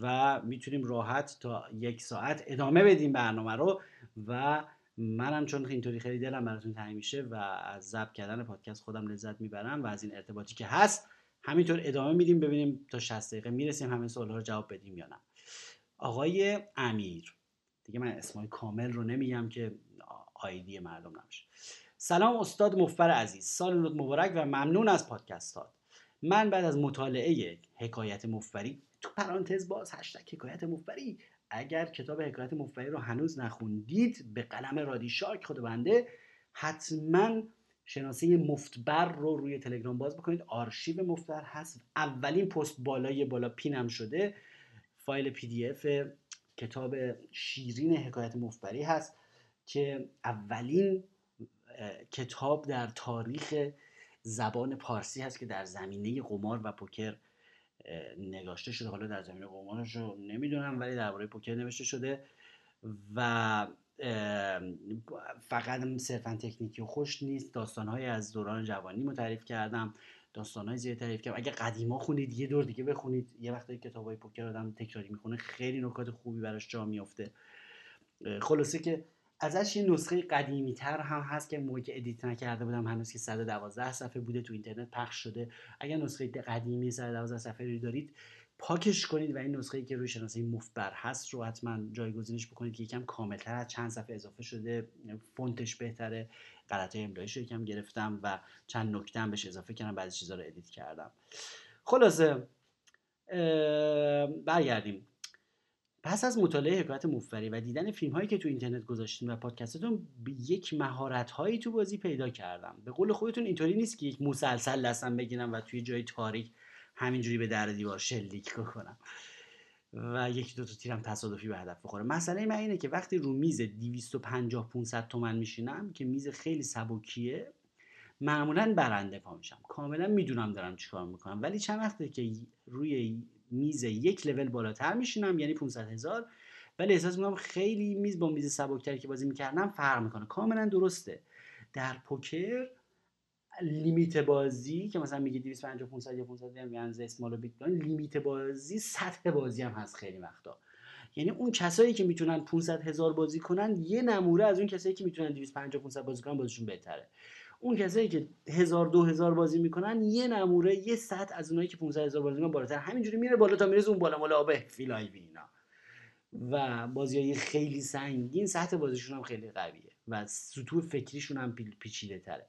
و می‌تونیم راحت تا یک ساعت ادامه بدیم برنامه رو و منم چون اینطوری خیلی دلم براتون تنگ میشه و از ضبط کردن پادکست خودم لذت می‌برم و از این ارتباطی که هست همینطور ادامه میدیم ببینیم تا 60 دقیقه می‌رسیم همه سوال ها رو جواب بدیم یا نه. آقای امیر. دیگه من اسمای کامل رو نمیگم که آیدی مردم نمیشه سلام استاد مفبر عزیز. سال مبارک و ممنون از پادکستات. من بعد از مطالعه حکایت مفبری تو پرانتز باز هشتگ حکایت مفبری. اگر کتاب حکایت مفبری رو هنوز نخوندید به قلم رادی شارک خود بنده حتما شناسه مفتبر رو روی تلگرام باز بکنید. آرشیو مفتبر هست. اولین پست بالای بالا pin م شده. فایل PDF کتاب شیرین حکایت مفتبری هست که اولین کتاب در تاریخ زبان پارسی هست که در زمینه قمار و پوکر نگاشته شده. حالا در زمینه قمارش رو نمی‌دونم ولی درباره پوکر نوشته شده و فقط صرفا تکنیکی خوش نیست. داستانهایی از دوران جوانی متعریف کردم. داستانهای زیاد تعریف کردم. اگه قدیما خونید یه دور دیگه بخونید. یه وقتی کتابای پوکر آدم تکراری می‌خونه خیلی نکات خوبی براش جا میافته. خلاصه که ازش یه نسخه قدیمی تر هم هست که موقعی که ادیت نکرده بودم هنوز که 112 صفحه بوده تو اینترنت پخش شده. اگر نسخه قدیمی 112 صفحه رو دارید پاکش کنید و این نسخه که روی شناسه مفتبر هست رو حتما جایگزینش بکنید که یکم کاملتر چند صفحه اضافه شده فونتش بهتره. غلطه املایش رو یکم گرفتم و چند نکته هم بهش اضافه کردم بعضی چیزا رو edit کردم. خلاصه برگردیم. پس از مطالعه حکایت مفتبری و دیدن فیلم هایی که تو اینترنت گذاشتیم و پادکستتون یک مهارت هایی تو بازی پیدا کردم. به قول خودتون اینطوری نیست که یک مسلسل دستم بگیرم و توی جای تاریک همینجوری به در دیوار شلیک کنم و یکی دو تا تیرم تصادفی به هدف بخوره. مسئله من اینه که وقتی رو میز 250 500 تومن میشینم که میز خیلی سبکیه معمولا برنده پا میشم. کاملا می‌دونم دارم چیکار می‌کنم. ولی چند وقته که روی میز یک لول بالاتر میشینم یعنی 500 هزار ولی احساس می‌کنم خیلی میز با میز سبکتری که بازی می‌کردم فرق می‌کنه. کاملا درسته. در پوکر limit بازی که مثلا میگه 250 500 یا 500 هم یعنی small و big limit بازی سطح بازی هم هست خیلی وقتا. یعنی اون کسایی که می‌تونن 500 هزار بازی کنن یه نموره از اون کسایی که می‌تونن 250 500 بازی کنن بازیشون بهتره. اون کسایی که هزار دو هزار بازی می‌کنن یه نموره یه سطح از اونایی که 500 هزار بازی می‌کنن بالاتر. همینجوری میره بالا تا می‌رسه اون بالا مال آبه فیل آیوی اینا. و بازی های خیلی سنگین سطح بازیشون هم خیلی قویه و سطوح فکریشون هم پیچیده تره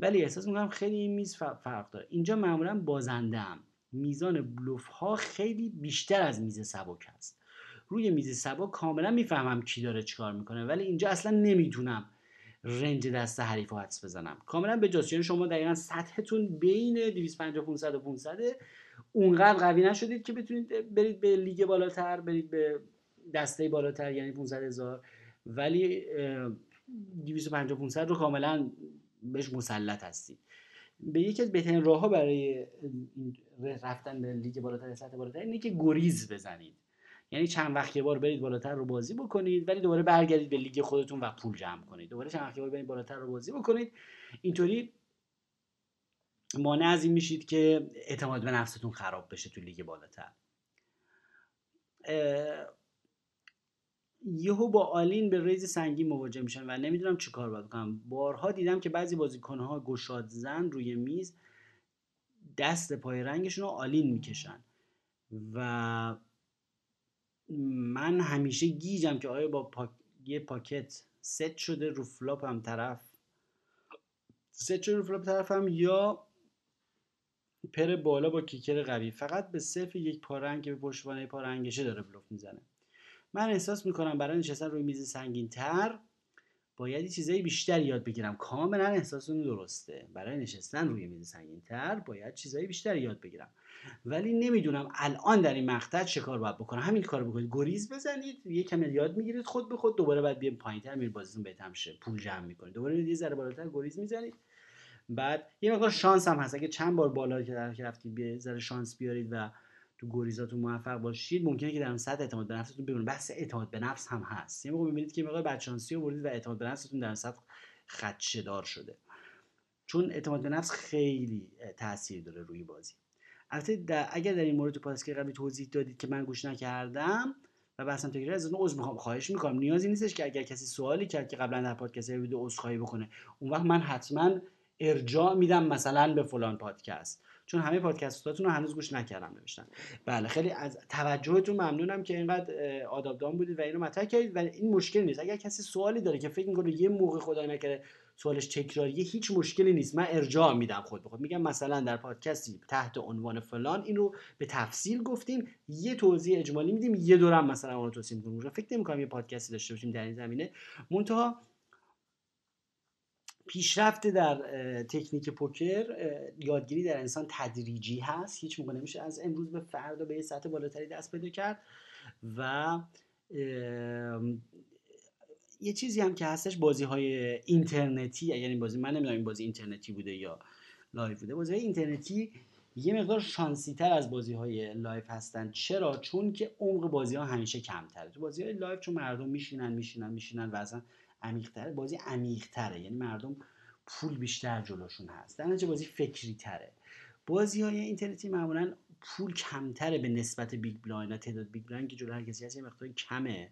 ولی احساس می‌کنم خیلی این میز فرق داره. اینجا معمولا بازنده هم. میزان بلوف ها خیلی بیشتر از میز سبک هست. روی میز سبک کاملا می‌فهمم کی داره چیکار می‌کنه ولی اینجا اصلا نمی‌تونم رنج دست حریف رو حدس بزنم. کاملا به یعنی شما دقیقا سطحتون بین 250 500 و 500 اونقدر قوی نشدید که بتونید برید به لیگ بالاتر برید به دسته بالاتر یعنی 500 هزار. ولی 250 500 رو کاملا بهش مسلط هستید به یکی از بهترین راه ها برای رفتن به لیگ بالاتر سطح بالاتر اینه که گریز بزنید. یعنی چند وقت یه بار برید بالاتر رو بازی بکنید ولی دوباره برگردید به لیگ خودتون و پول جمع کنید. دوباره چند وقت یه بار برید بالاتر رو بازی بکنید. اینطوری مانع از این میشید که اعتماد به نفستون خراب بشه تو لیگ بالاتر. یهو با all-in به raise سنگین مواجه میشن و نمی‌دونم چی کار باید کنم. بارها دیدم که بعضی بازیکنها گشاد زن روی میز دست پای رنگشون رو all-in می‌کشن. و من همیشه گیجم که آیا با یه pocket set شده رو flop هم طرف؟ ست شده رو flop طرف هم یا پر بالا با kicker قوی؟ فقط به صرف یک پارنگ که به پشتوانه پارنگشه داره بلوف می‌زنه. من احساس می‌کنم برای نشستن روی میز سنگین تر باید یه چیزای بیشتر یاد بگیرم. کاملا احساس درسته. برای نشستن روی میز سنگین تر باید چیزای بیشتر یاد بگیرم. ولی نمی‌دونم الان در این مقطع چه کار باید بکنم. همین کار بکنید. گریز بزنید یه کمی یاد می‌گیرید خود به خود دوباره بعد بیایم پایینتر میرید بازیتون بهتر میشه پول جمع می‌کنید. دوباره یه ذره بالاتر گریز می‌زنید. بعد یه مقدار شانس هم هست. اگه چند بار بالا که رفتید یه ذره شانس بیارید و تو گریزاتون موفق باشید ممکنه که در سطح اعتماد به نفستون ببینید. بحث اعتماد به نفس هم هست. یه موقع می‌بینید که مقدار بچانسی آوردید و اعتماد به نفستون در سطح خدشه شده. چون اعتماد به نفس خیلی تاثیر داره روی بازی. البته اگر در این مورد تو پادکست قبلی توضیح دادید که من گوش نکردم و بحثم تکرار از اون عذر می‌خوام خواهش می‌کنم. نیازی نیستش که اگر کسی سوالی کرد که قبلا در پادکست ویدیو عذرخواهی بکنه اون وقت من حتما ارجاع میدم مثلا به فلان پادکست. چون همه پادکستاتون رو هنوز گوش نکردم نوشتن. بله خیلی از توجهتون ممنونم که اینقدر آدابدان بودید و اینو مطرح کردید. و این مشکل نیست. اگر کسی سوالی داره که فکر می‌کنه یه موقع خدای نکرده سوالش تکراریه هیچ مشکلی نیست. من ارجاع میدم خود بخود میگم مثلا در پادکستی تحت عنوان فلان این رو به تفصیل گفتیم یه توضیح اجمالی میدیم یه دورم مثلا اون رو می‌کنیم. فکر نمی‌کنم یه پادکستی داشته باشیم در این زمینه. منتها پیشرفت در تکنیک پوکر یادگیری در انسان تدریجی هست. هیچ موقع نمیشه از امروز به فردا به یه سطح بالاتری دست پیدا کرد و یه چیزی هم که هستش بازی های اینترنتی یعنی بازی من نمی‌دونم این بازی اینترنتی بوده یا live بوده. بازی های اینترنتی یه مقدار شانسی تر از بازی های live هستن. چرا؟ چون که عمق بازی ها همیشه کمتره. تو بازی های live چون مردم میشینن میشینن میشینن و اصلا عمیقتره بازی عمیقتره. یعنی مردم پول بیشتر جلوشون هست. در بازی فکری تره بازی های اینترنتی معمولا پول کمتره به نسبت big blind تعداد big blind که جلو هر کسی هست یه مقدار کمه.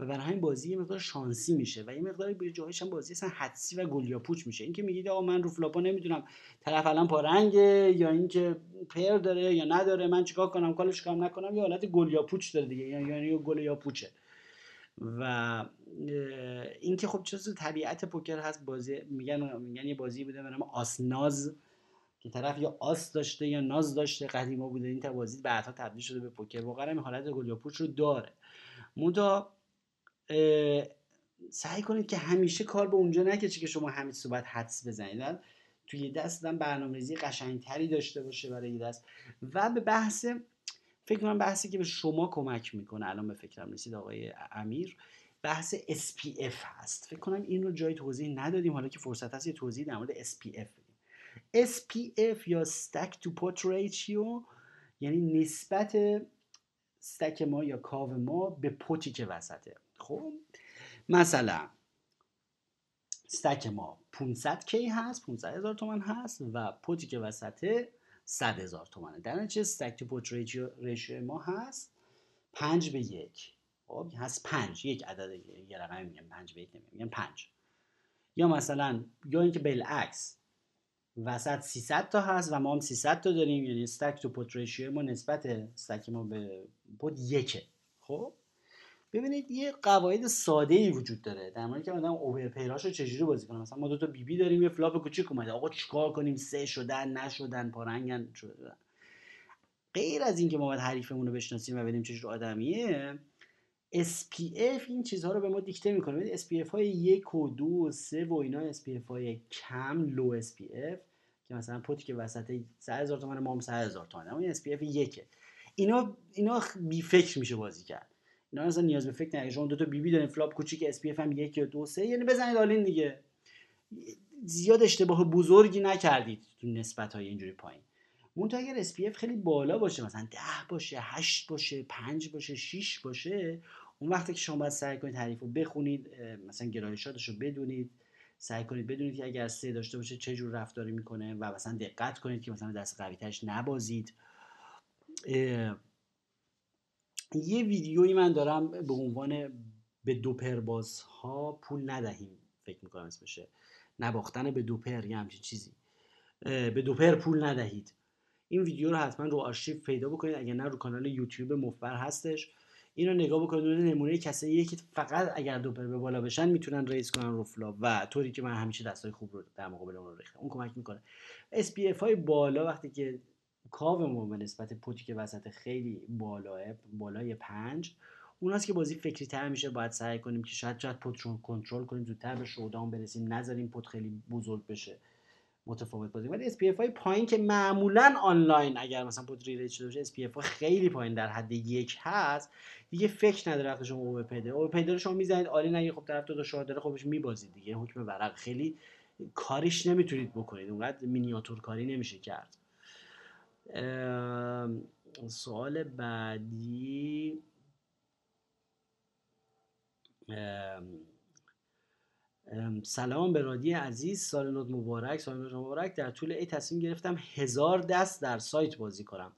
و برای همین بازی یه مقدار شانسی میشه و یه مقدار به جایش هم بازی اصلا حدسی و گل یا پوچ میشه. اینکه میگید آقا من رو flop ا نمی‌دونم طرف الان پارنگه یا اینکه پر داره یا نداره من چیکار کنم call اش کنم نکنم یا حالت گل یا پوچ داره دیگه. یعنی گل یا پوچه و اینکه خب چیز طبیعت پوکر هست بازی میگن میگن یه بازی بوده به نام آسناز که طرف یا آس داشته یا ناز داشته قدیما بوده. این بازی بعدها تبدیل شده به پوکر. واقعا این حالت گل یا پوچ رو داره. منتها سعی کنید که همیشه کار به اونجا نکشه که شما چیز باید حدس بزنید. توی دست هم برنامه‌ریزی قشنگتری داشته باشه برای دست. و به بحث فکر کنم بحثی که به شما کمک می‌کنه الان به فکرم رسید آقای امیر بحث SPF هست. فکر کنم این رو جای توضیح ندادیم حالا که فرصت هست یه توضیح در مورد SPF بدیم. SPF یا Stack to Pot Ratio یعنی نسبت استک ما یا کاو ما به پوتی که وسطه. خب مثلا استک ما 500 کی هست؟ 500 هزار تومن هست و پوتی که وسطه 100 هزار تومنه در نتیجه stack to pot ratio ما هست 5 به یک. خب هست 5 یک عدد یه رقم میگم 5 به یک نمیگم میگم 5 یا مثلا یا اینکه بالعکس وسط 300 تا هست و ما هم 300 تا داریم یعنی stack to pot ما نسبت stack ما به pot یکه. خب؟ ببینید یه قواعد ساده ای وجود داره در مورد که آدم overpair اشو چجوری بازی کنه. مثلا ما دو تا بی بی داریم یه flop کوچیک اومده آقا چیکار کنیم؟ سه شدن نشدن پارنگن شدن. غیر از اینکه ما باید حریفمون رو بشناسیم و ببینیم چجور آدمیه SPR این چیزها رو به ما دیکته می‌کنه. ببینید SPR های یک و دو و سه و اینا SPR های کم low SPR که مثلا pot ی که وسط 100 هزار تومن ما هم 100 هزار تومن اما SPR یکه. اینا اینا بی فکر میشه بازی کرد. اینا اصلا نیاز به فکر نداره شما دو تا بی بی دارین flop کوچیک اف هم یک یا دو سه یعنی بزنید all-in دیگه. زیاد اشتباه بزرگی نکردید تو نسبت های اینجوری پایین. منتها اگر اف خیلی بالا باشه مثلا 10 باشه 8 باشه 5 باشه 6 باشه اون وقتی که شما باید سعی کنید تعریف رو بخونید مثلا گرایشاتش رو بدونید سعی کنید بدونید که اگر سه داشته باشه چه جور رفتاری می‌کنه و مثلا دقت کنید که مثلا دست قوی نبازید. یه ویدیویی من دارم به عنوان به دوپر بازها پول ندهیم فکر می‌کنم اسمشه. نباختن به دوپر یه همچین چیزی. به دوپر پول ندهید. این ویدیو رو حتما رو آرشیو پیدا بکنید اگر نه رو کانال یوتیوب مفبر هستش. این رو نگاه بکنید نمونه کسی که فقط اگر دوپر به بالا بشن می‌تونن raise کنن رو flop. و طوری که من همیشه دستای خوب رو در مقابل اون ریختم. اون کمک می‌کنه. SPR های بالا وقتی که کاومون به نسبت pot ی که وسط خیلی بالاه بالای پنج اوناست که بازی فکری تر میشه. باید سعی کنیم که شاید شاید pot رو کنترل کنیم زودتر به showdown برسیم نذاریم pot خیلی بزرگ بشه. متفاوت بازی. ولی اس های پایین که معمولا آنلاین اگر مثلا پوت ریلیت شده باشه ها خیلی پایین در حد یک هست. دیگه فکر نداره وقتی شما او پیده او پیده رو شما می‌زنید عالی نگه خب طرف دو شاه داره خبش میبازید دیگه. حکم ورق. خیلی کاریش نمی‌تونید بکنید. اونقدر مینیاتور کاری نمیشه کرد. سوال بعدی. سلام به رادی عزیز. سال نوت مبارک. سال نوت مبارک. در طول ای تصمیم گرفتم هزار دست در سایت بازی کنم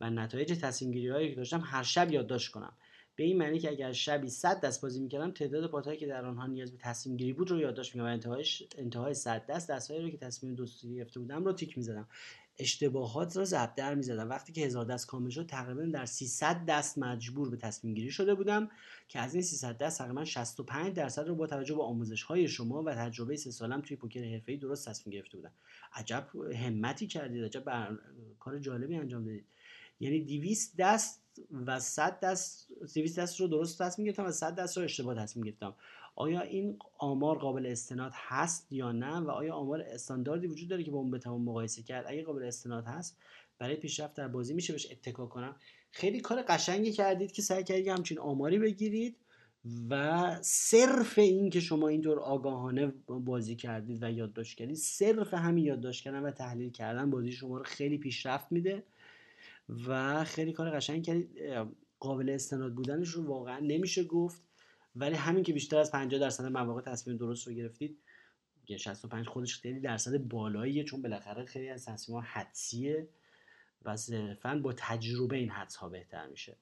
و نتایج تصمیم گیری هایی که داشتم هر شب یادداشت کنم. به این معنی که اگر شبی 100 دست بازی می‌کردم تعداد پاتهایی که در آنها نیاز به تصمیم گیری بود رو یادداشت می‌کردم. و انتهایش انتهای 100 دست دستهایی رو که تصمیم دوستی گرفته بودم رو تیک می‌زدم. اشتباهات را ضبط در می‌زدم. وقتی که هزار دست کامل شد تقریبا در 300 دست مجبور به تصمیم گیری شده بودم که از این 300 دست تقریبا 65 درصد رو با توجه به آموزش های شما و تجربه سه سالم توی پوکر حرفه‌ای درست تصمیم گرفته بودم. عجب همتی کردید. عجب بر... کار جالبی انجام دادید. یعنی 200 دست و 100 دست 200 دست رو درست تصمیم گرفتم و 100 دست رو اشتباه تصمیم گرفتم. آیا این آمار قابل استناد هست یا نه؟ و آیا آمار استانداردی وجود داره که با اون بتوان مقایسه کرد؟ اگه قابل استناد هست برای پیشرفت در بازی میشه بهش اتکا کنم. خیلی کار قشنگی کردید که سعی کردید همچین آماری بگیرید و صرف این که شما اینطور آگاهانه بازی کردید و یادداشت کردید صرف همین یادداشت کردن و تحلیل کردن بازی شما رو خیلی پیشرفت میده و خیلی کار قشنگ کردید. قابل استناد بودنش رو واقعا نمیشه گفت. ولی همین که بیشتر از 50 درصد مواقع تصمیم درست رو گرفتید 65 خودش خیلی درصد بالاییه چون بالاخره خیلی از تصمیم ها حدسیه و صرفا با تجربه این حدس ها بهتر میشه.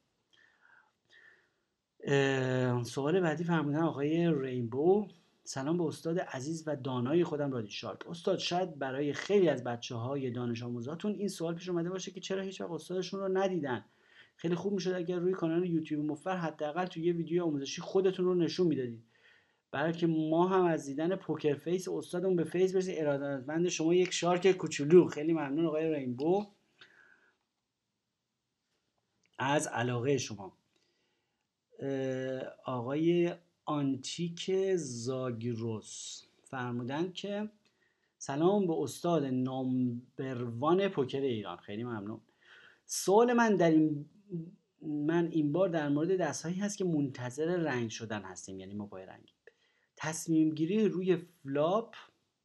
سوال بعدی فرمودن آقای رینبو. سلام به استاد عزیز و دانای خودم رادی شارپ. استاد شاید برای خیلی از بچه های دانش آموزاتون این سوال پیش اومده باشه که چرا هیچ وقت استادشون رو ندیدن. خیلی خوب می‌شد اگر روی کانال یوتیوب مفر حداقل تو یه ویدیو آموزشی خودتون رو نشون می‌دادید. برای که ما هم از دیدن poker face استادمون به فیض برسیم ارادتمند شما یک shark کوچولو. خیلی ممنون آقای رینبو. از علاقه شما. آقای آنتیک زاگروس فرمودن که سلام به استاد نامبروان پوکر ایران. خیلی ممنون. سوال من در این من این بار در مورد دستهایی هست که منتظر رنگ شدن هستیم یعنی ما پای رنگ. تصمیم گیری روی flop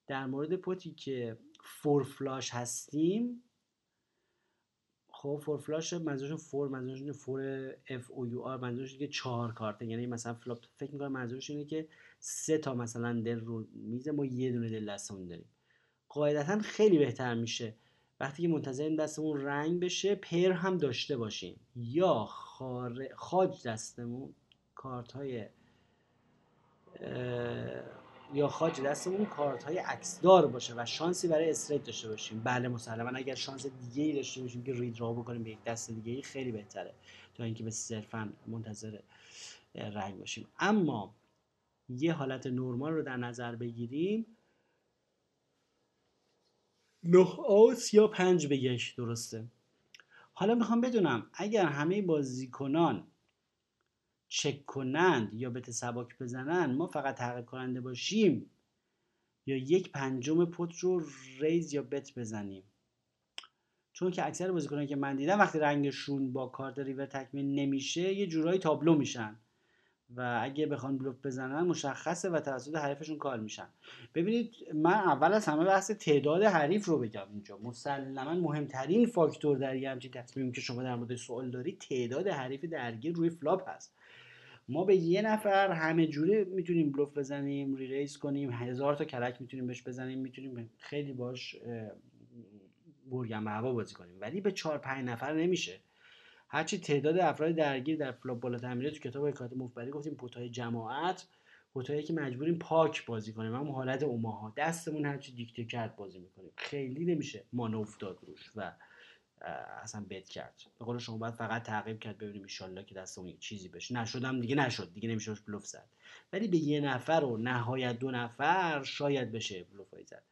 در مورد pot ی که four flush هستیم. خب four flush منظورشون four منظورشون four F O U R منظورشون که چهار کارته یعنی مثلا flop فکر می‌کنم منظورش اینه که سه تا مثلا دل رو میزه ما یه دونه دل دستمون داریم. قاعدتا خیلی بهتر میشه وقتی که منتظر دستمون رنگ بشه پر هم داشته باشیم. یا خاج دستمون کارت های یا خاج دستمون کارت های عکسدار باشه و شانسی برای straight داشته باشیم. بله مسلما اگر شانس دیگه ای داشته باشیم که redraw بکنیم به یک دست دیگه ای خیلی بهتره. تا اینکه به صرفا منتظر رنگ باشیم. اما یه حالت نرمال رو در نظر بگیریم. نه آوت یا پنج یک درسته. حالا می‌خوام بدونم اگر همه بازیکنان چک کنند یا به سباک بزنن ما فقط تحقیق کننده باشیم یا یک پنجم پت رو ریز یا بت بزنیم؟ چون که اکثر بازیکنان که من دیدم وقتی رنگشون با کارت ریور تکمیل نمیشه یه جورایی تابلو میشن. و اگه بخوان بلوف بزنن مشخصه و توسط حریفشون call میشن. ببینید من اول از همه بحث تعداد حریف رو بگم اینجا. مسلما مهمترین فاکتور در یه همچین تصمیمی که شما در مورد سوال دارید تعداد حریف درگیر روی flop هست. ما به یه نفر همه جوره می‌تونیم بلوف بزنیم re-raise کنیم هزار تا کلک می‌تونیم بهش بزنیم می‌تونیم خیلی باش برگم به هوا بازی کنیم. ولی به چهار پنج نفر نمیشه. هرچی تعداد افراد درگیر در بالاتر میره تو کتاب حکایت مفبری گفتیم پوتای جماعت پوتایی که مجبوریم پاک بازی کنیم. اما حالت اوماها. دستمون هرچی دیکته کرد بازی می‌کنیم. خیلی نمیشه مانو افتاد روش و اصلا بد کرد. به قول شما باید فقط تعقیب کرد ببینیم ان که دست اون چیزی بشه. نشدم دیگه نشد. دیگه نمیشه بلوف زد. ولی به یه نفر و نهایت دو نفر شاید بشه بلوف زد.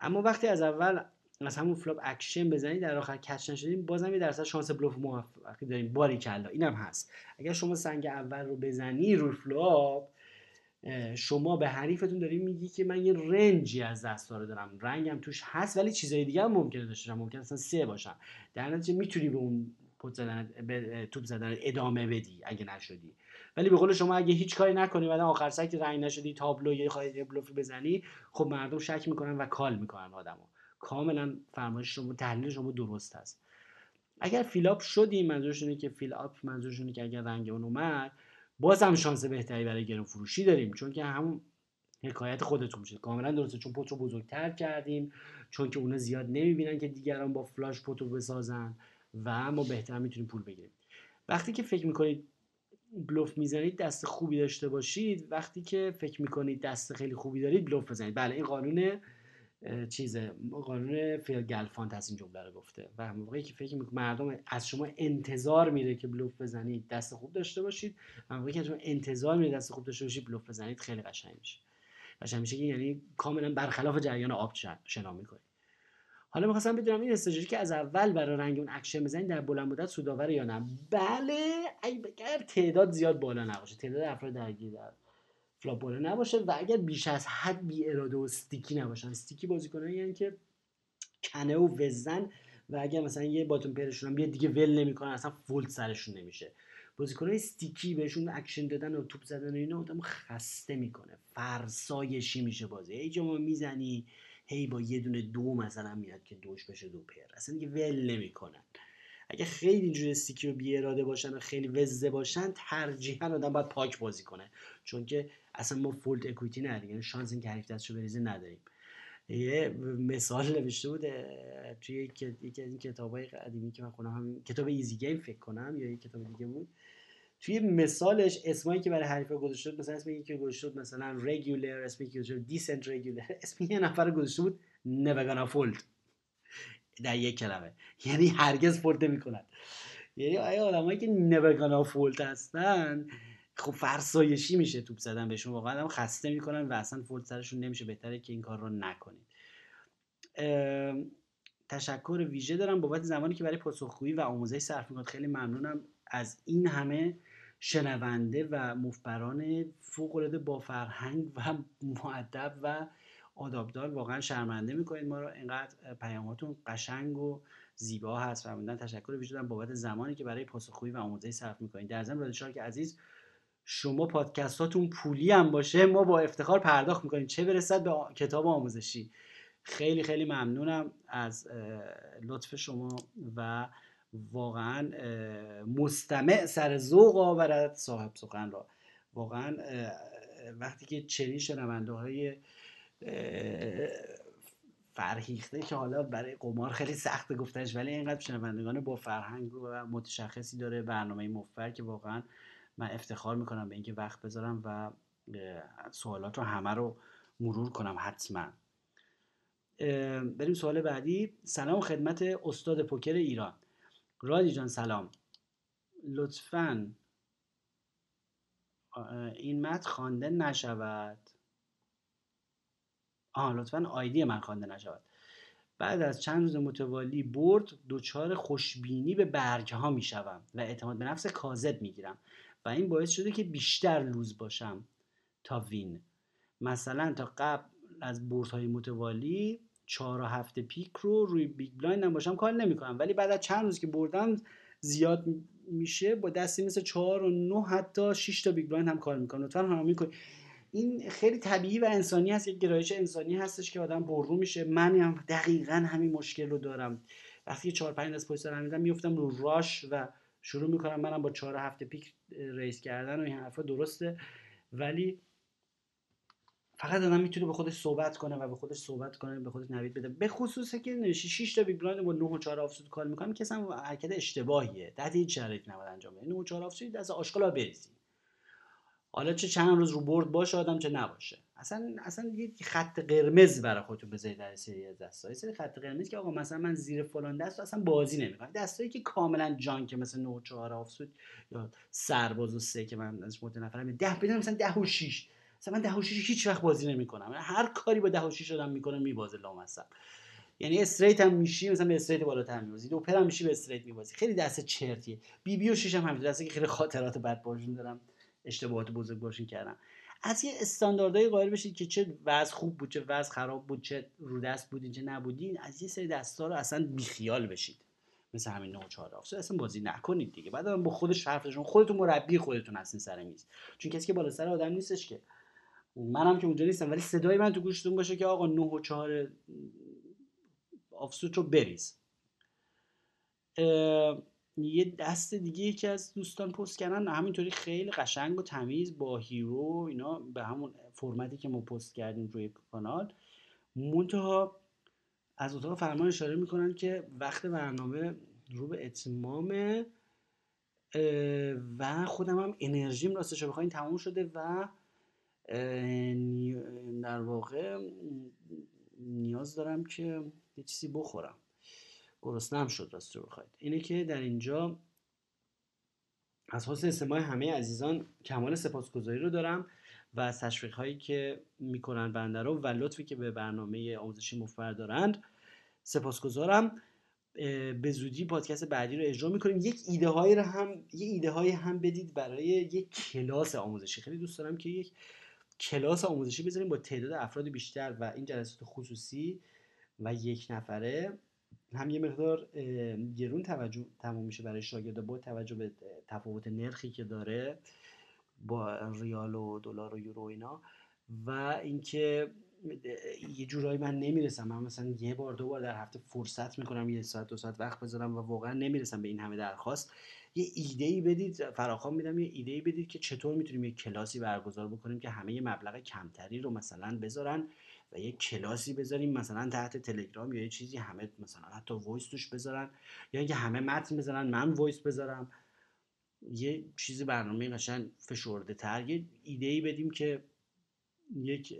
اما وقتی از اول از همون flop action بزنید در آخر catch نشدیم بازم یه درصد شانس بلوف موفقی داریم. باری کلا. اینم هست. اگر شما سنگ اول رو بزنی روی flop شما به حریفتون داری میگی که من یه range ی از دست رو دارم. رنگم توش هست ولی چیزای دیگه هم ممکنه داشته باشم. ممکن اصلا سه باشم. در نتیجه می‌تونی به اون bet زدن به توپ زدن ادامه بدی اگه نشدی. ولی به قول شما اگه هیچ کاری نکنی بعد آخر سر که رنگ نشدی تابلو یه خواهی بلوف بزنی خب مردم شک می‌کنن و call می‌کنن آدمو. کاملا فرمایش شما تحلیل شما درست هست اگر fill up شدیم منظورشونه که fill up منظورشونه که اگر رنگ اون اومد باز شانس بهتری برای گرون فروشی داریم. چون که همون حکایت خودتون میشه. کاملا درسته. چون pot رو بزرگتر کردیم چون که اونا زیاد نمی‌بینن که دیگران با flush pot رو بسازن و ما بهتر می‌تونیم پول بگیریم. وقتی که فکر می‌کنید بلوف می‌زنید دست خوبی داشته باشید. وقتی که فکر می‌کنید دست خیلی خوبی دارید بلوف بزنید. بله این قانون چیزه قانون فیل گلفاند از این جمله رو گفته و موقعی که فکر می‌کنه مردم از شما انتظار میره که بلوف بزنید دست خوب داشته باشید. و موقعی که شما انتظار میره دست خوب داشته باشید بلوف بزنید خیلی قشنگ میشه. قشنگ میشه که یعنی کاملا برخلاف جریان آب شنا می‌کنید حالا می‌خواستم بدونم این استراتژی که از اول برای رنگ اون اکشن بزنید در بلند مدت سودآور یا نه؟ بله اگر تعداد زیاد بالا نباشه. تعداد افراد درگیر در flop نباشه و اگر بیش از حد بی اراده و sticky نباشن. sticky بازیکنایی یعنی که کنه و وزه‌ن و اگر مثلا یه bottom pair شون هم دیگه ول نمی‌کنن اصلا fold سرشون نمیشه. بازیکنای sticky بهشون اکشن دادن و توپ زدن و اینا آدمو خسته می‌کنه. فرسایشی میشه بازی؟ ای جمع می‌زنی هی با یه دونه دو مثلا میاد که دوش بشه دو pair. اصلا دیگه ول نمی‌کنن. اگه خیلی اینجوری sticky و بی اراده باشن و خیلی وزه باشن ترجیحا آدم باید پاک بازی کنه. چون که اصلا ما fold equity نداریم یعنی شانس این که حریف دستشو بریزه نداریم. یه مثال نوشته بود توی یکی از این کتابای قدیمی که من خونم هم کتاب Easy Game فکر کنم یا یک کتاب دیگه بود. توی مثالش اسمایی که برای حریفا گذاشته بود مثلا اسم یکی که گذاشته بود مثلا regular اسم یکی گذاشته بود decent regular اسم یه نفر گذاشته بود not gonna fold در یک کلمه. یعنی هرگز fold نمی‌کنن. یعنی آیا آدمایی که نوگانا فولد هستن خب فرسایشی میشه توپ زدن بهشون. واقعا هم خسته می‌کنن و اصلا فولد سرشون نمیشه. بهتره که این کار رو نکنید تشکر ویژه دارم بابت زمانی که برای پاسخگویی و آموزش صرف می‌کنید. خیلی ممنونم از این همه شنونده و مفبران فوق العاده با فرهنگ و معدب و آدابدار واقعا شرمنده می‌کنید. ما رو اینقدر پیاماتون قشنگ و زیبا هست. فرمودن تشکر ویژه بابت زمانی که برای پاسخگویی و آموزش صرف می‌کنید. در ضمن رادیو عزیز شما پادکستاتون پولی هم باشه ما با افتخار پرداخت می‌کنیم. چه برسد به کتاب آموزشی؟ خیلی خیلی ممنونم از لطف شما و واقعا مستمع سر ذوق آورد صاحب سخن را. واقعا وقتی که چنین شنونده های فرهیخته که حالا برای قمار خیلی سخت گفتنش ولی اینقدر شنوندگان با فرهنگ و متشخصی داره برنامه مفر که واقعا من افتخار می‌کنم به اینکه وقت بذارم و سوالات رو همه رو مرور کنم حتما. بریم سوال بعدی. سلام خدمت استاد پوکر ایران. رادی جان سلام. لطفا این متن خوانده نشود. آها لطفا ID من خوانده نشود. بعد از چند روز متوالی برد دچار خوشبینی به برگ ها و اعتماد به نفس کاذب می گیرم و این باعث شده که بیشتر lose باشم تا win. مثلا تا قبل از برد های متوالی چهار و هفت پیک رو روی big blind هم باشم call نمی‌کنم. ولی بعد از چند روز که بردم زیاد میشه با دستی مثل چهار و نه حتی 6 تا big blind هم call می‌کنم. لطفا راهنمایی کنید. این خیلی طبیعی و انسانی هست یک گرایش انسانی هستش که آدم پررو میشه. من هم دقیقا همین مشکل رو دارم. وقتی چهار پنج از پشت میدم میفتم رو rush و شروع می‌کنم منم با چهار هفت پیک raise کردن و این حرفا درسته. ولی فقط آدم می‌تونه به خودش صحبت کنه و به خودش صحبت کنه به خودش نوید بده. به خصوص که نشی 6 تا big با 9 و 4 offsuit call می‌کنم که اصلا حرکت اشتباهیه. تحت هیچ شرایطی نباید انجام بده 9 و 4 offsuit از آشغالا بریزی. حالا چه چند روز رو برد باشه آدم چه نباشه. اصلا اصلا یه خط قرمز برای خودتون بذارید در سری از دستای سری خط قرمز که آقا مثلا من زیر فلان دست اصلا بازی نمی‌کنم. دستایی که کاملا جان که مثل 9 4 آفسود یا سرباز و سه که من ازش متنفرم 10 بدون مثلا 10 و 6 مثلا من 10 و 6 هیچ وقت بازی نمی‌کنم. هر کاری با 10 و 6 آدم می‌کنه میبازه لامصب. یعنی استریت هم میشی مثلا به استریت بالاتر میبازی. دوپر هم میشی به استریت میبازی. خیلی دست چرتیه. بی بی و 6 هم همین دسته که خیلی خاطرات بد باشون دارم. اشتباهات بزرگ باشین کردم. از یه استانداردهای قائل بشید که چه وضع خوب بود چه وضع خراب بود چه رو دست بودین چه نبودین از یه سری دستا رو اصلا بیخیال بشید. مثل همین نوع چهار آفسر اصلا بازی نکنید دیگه. بعد با خودش حرفشون خودتون مربی خودتون هستین سر میز. چون کسی که بالا سر آدم نیستش که. منم که اونجا نیستم ولی صدای من تو گوشتون باشه که آقا 9 و 4 آفسوت رو بریز. یه دست دیگه یکی از دوستان پست کردن. همینطوری خیلی قشنگ و تمیز با هیرو اینا به همون فرمتی که ما پست کردیم روی کانال. منتها از اتاق فرمان اشاره می‌کنن که وقت برنامه رو به اتمام و خودم هم انرژیم راستش بخواین تموم شده و در واقع نیاز دارم که یه چیزی بخورم. گرسنه شد راست رو بخواید. اینه که در اینجا از حسن استماع همه عزیزان کمال سپاسگزاری رو دارم و از تشویق هایی که می‌کنن بنده رو و لطفی که به برنامه آموزشی مفبر دارند سپاسگزارم. به زودی پادکست بعدی رو اجرا می‌کنیم. یک ایده هایی رو هم یه ایده هایی هم بدید برای یک کلاس آموزشی. خیلی دوست دارم که یک کلاس آموزشی بذاریم با تعداد افراد بیشتر و این جلسات خصوصی و یک نفره. هم یه مقدار گرون توجه تموم میشه برای شاگرد با توجه به تفاوت نرخی که داره با ریال و دلار و یورو اینا و اینکه یه جورایی من نمی‌رسم. من مثلا یه بار دو بار در هفته فرصت می‌کنم یه ساعت دو ساعت وقت بذارم و واقعا نمی‌رسم به این همه درخواست. یه ایده ای بدید فراخوان میدم یه ایده ای بدید که چطور می‌تونیم یه کلاسی برگزار بکنیم که همه یه مبلغ کمتری رو مثلا بذارن. و یه کلاسی بذاریم مثلا تحت تلگرام یا یه چیزی همه مثلا حتی voice توش بذارن یا اینکه همه متن بذارن من voice بذارم. یه چیزی برنامه قشنگ فشرده تر یه ایده ای بدیم که یک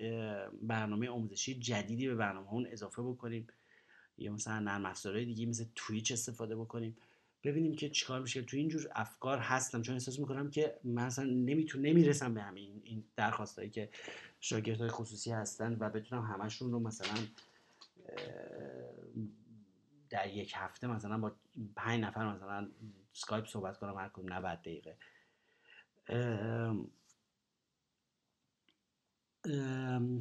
برنامه آموزشی جدیدی به برنامه اون اضافه بکنیم. یا مثلا نرم افزارهای دیگه مثل Twitch استفاده بکنیم. ببینیم که چیکار میشه. تو اینجور افکار هستم. چون احساس می‌کنم که من اصلا نمیتون نمی‌رسم به همین این درخواستایی که های خصوصی هستن و بتونم همشون رو مثلا در یک هفته مثلا با پنج نفر مثلا سکایپ صحبت کنم هر کدوم 90 دقیقه.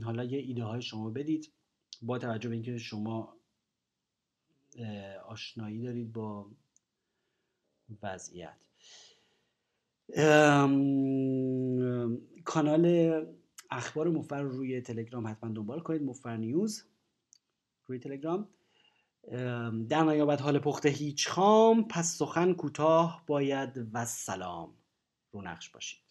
حالا یه ایده های شما بدید. با توجه به اینکه شما آشنایی دارید با وضعیت. کانال اخبار مفر روی تلگرام حتما دنبال کنید مفر نیوز روی تلگرام. در نیابت حال پخته هیچ خام پس سخن کوتاه باید و سلام رو نقش باشید.